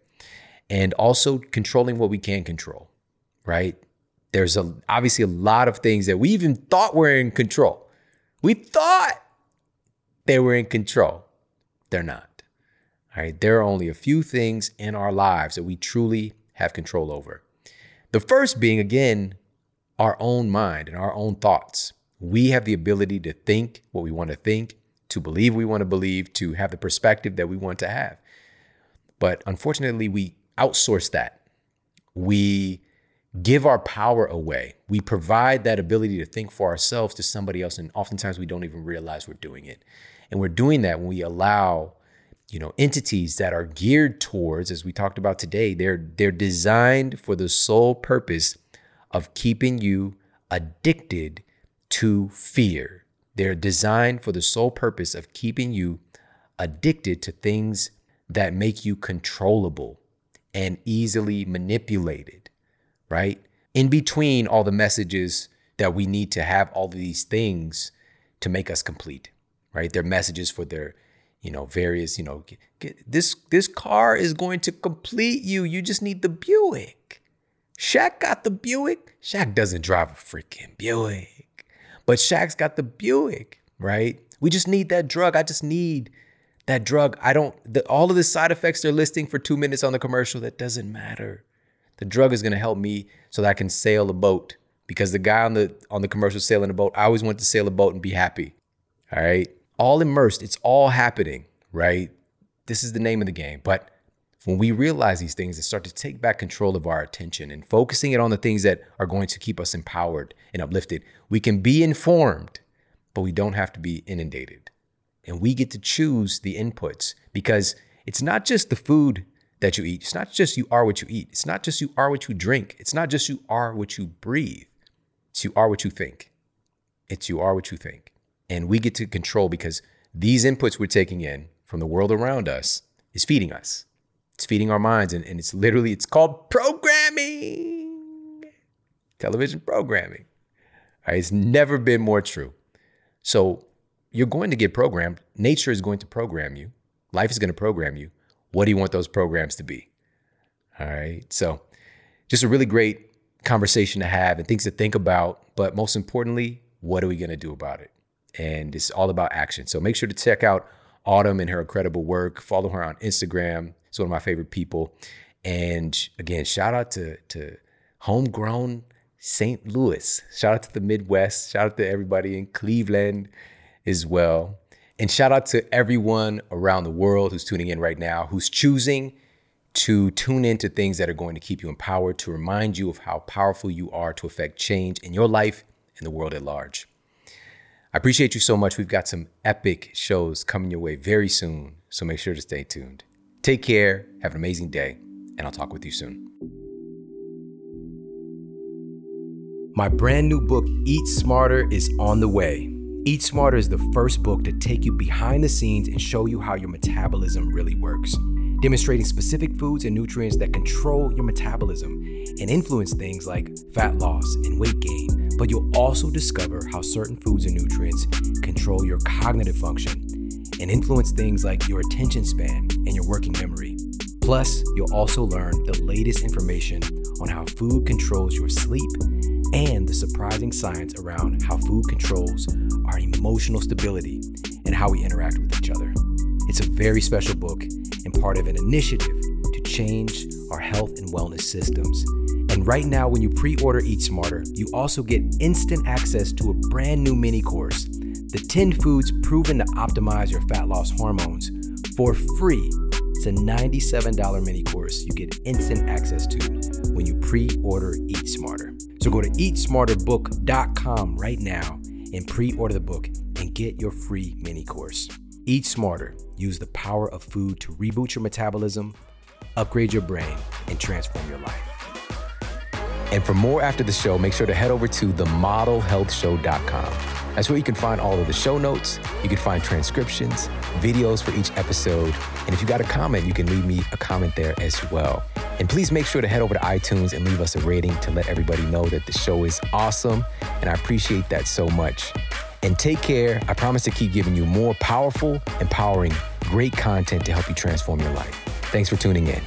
And also controlling what we can control, right? There's a, obviously a lot of things that we even thought were in control. We thought they were in control. They're not. All right. There are only a few things in our lives that we truly have control over. The first being, again, our own mind and our own thoughts. We have the ability to think what we want to think, to believe we want to believe, to have the perspective that we want to have. But unfortunately, we outsource that. We give our power away. We provide that ability to think for ourselves to somebody else. And oftentimes we don't even realize we're doing it. And we're doing that when we allow, you know, entities that are geared towards, as we talked about today, they're they're designed for the sole purpose of keeping you addicted to fear. They're designed for the sole purpose of keeping you addicted to things that make you controllable and easily manipulated, right? In between all the messages that we need to have all these things to make us complete right? Their messages for their, you know, various, you know, get, get, this this car is going to complete you. You just need the Buick. Shaq got the Buick. Shaq doesn't drive a freaking Buick, but Shaq's got the Buick, right? We just need that drug. I just need that drug. I don't. The, all of the side effects they're listing for two minutes on the commercial that doesn't matter. The drug is going to help me so that I can sail a boat because the guy on the on the commercial sailing a boat, I always want to sail a boat and be happy. All right all immersed. It's all happening, right? This is the name of the game. But when we realize these things and start to take back control of our attention and focusing it on the things that are going to keep us empowered and uplifted, we can be informed, but we don't have to be inundated. And we get to choose the inputs because it's not just the food that you eat. It's not just you are what you eat. It's not just you are what you drink. It's not just you are what you breathe. It's you are what you think. It's you are what you think and we get to control because these inputs we're taking in from the world around us is feeding us. It's feeding our minds and, and it's literally it's called programming. Television programming. Right? it's never been more true. So you're going to get programmed. Nature is going to program you. Life is going to program you. What do you want those programs to be? All right so just a really great conversation to have and things to think about but most importantly what are we going to do about it and it's all about action. So make sure to check out Autumn and her incredible work. Follow her on Instagram. It's one of my favorite people. And again, shout out to to homegrown St. Louis. Shout out to the Midwest. Shout out to everybody in Cleveland as well. And shout out to everyone around the world who's tuning in right now, who's choosing to tune into things that are going to keep you empowered, to remind you of how powerful you are to affect change in your life and the world at large. I appreciate you so much. We've got some epic shows coming your way very soon, so make sure to stay tuned. Take care, have an amazing day, and I'll talk with you soon. My brand new book, Eat Smarter, is on the way. Eat Smarter is the first book to take you behind the scenes and show you how your metabolism really works, demonstrating specific foods and nutrients that control your metabolism and influence things like fat loss and weight gain but you'll also discover how certain foods and nutrients control your cognitive function and influence things like your attention span and your working memory. Plus, you'll also learn the latest information on how food controls your sleep and the surprising science around how food controls our emotional stability and how we interact with each other. It's a very special book and part of an initiative to change our health and wellness systems. And right now, when you pre order Eat Smarter, you also get instant access to a brand new mini course the 10 foods proven to optimize your fat loss hormones for free. It's a $97 mini course you get instant access to when you pre order Eat Smarter. So go to eatsmarterbook.com right now and pre order the book and get your free mini course. Eat Smarter. Use the power of food to reboot your metabolism, upgrade your brain, and transform your life. And for more after the show, make sure to head over to themodelhealthshow.com. That's where you can find all of the show notes. You can find transcriptions, videos for each episode. And if you got a comment, you can leave me a comment there as well. And please make sure to head over to iTunes and leave us a rating to let everybody know that the show is awesome. And I appreciate that so much. And take care. I promise to keep giving you more powerful, empowering, great content to help you transform your life. Thanks for tuning in.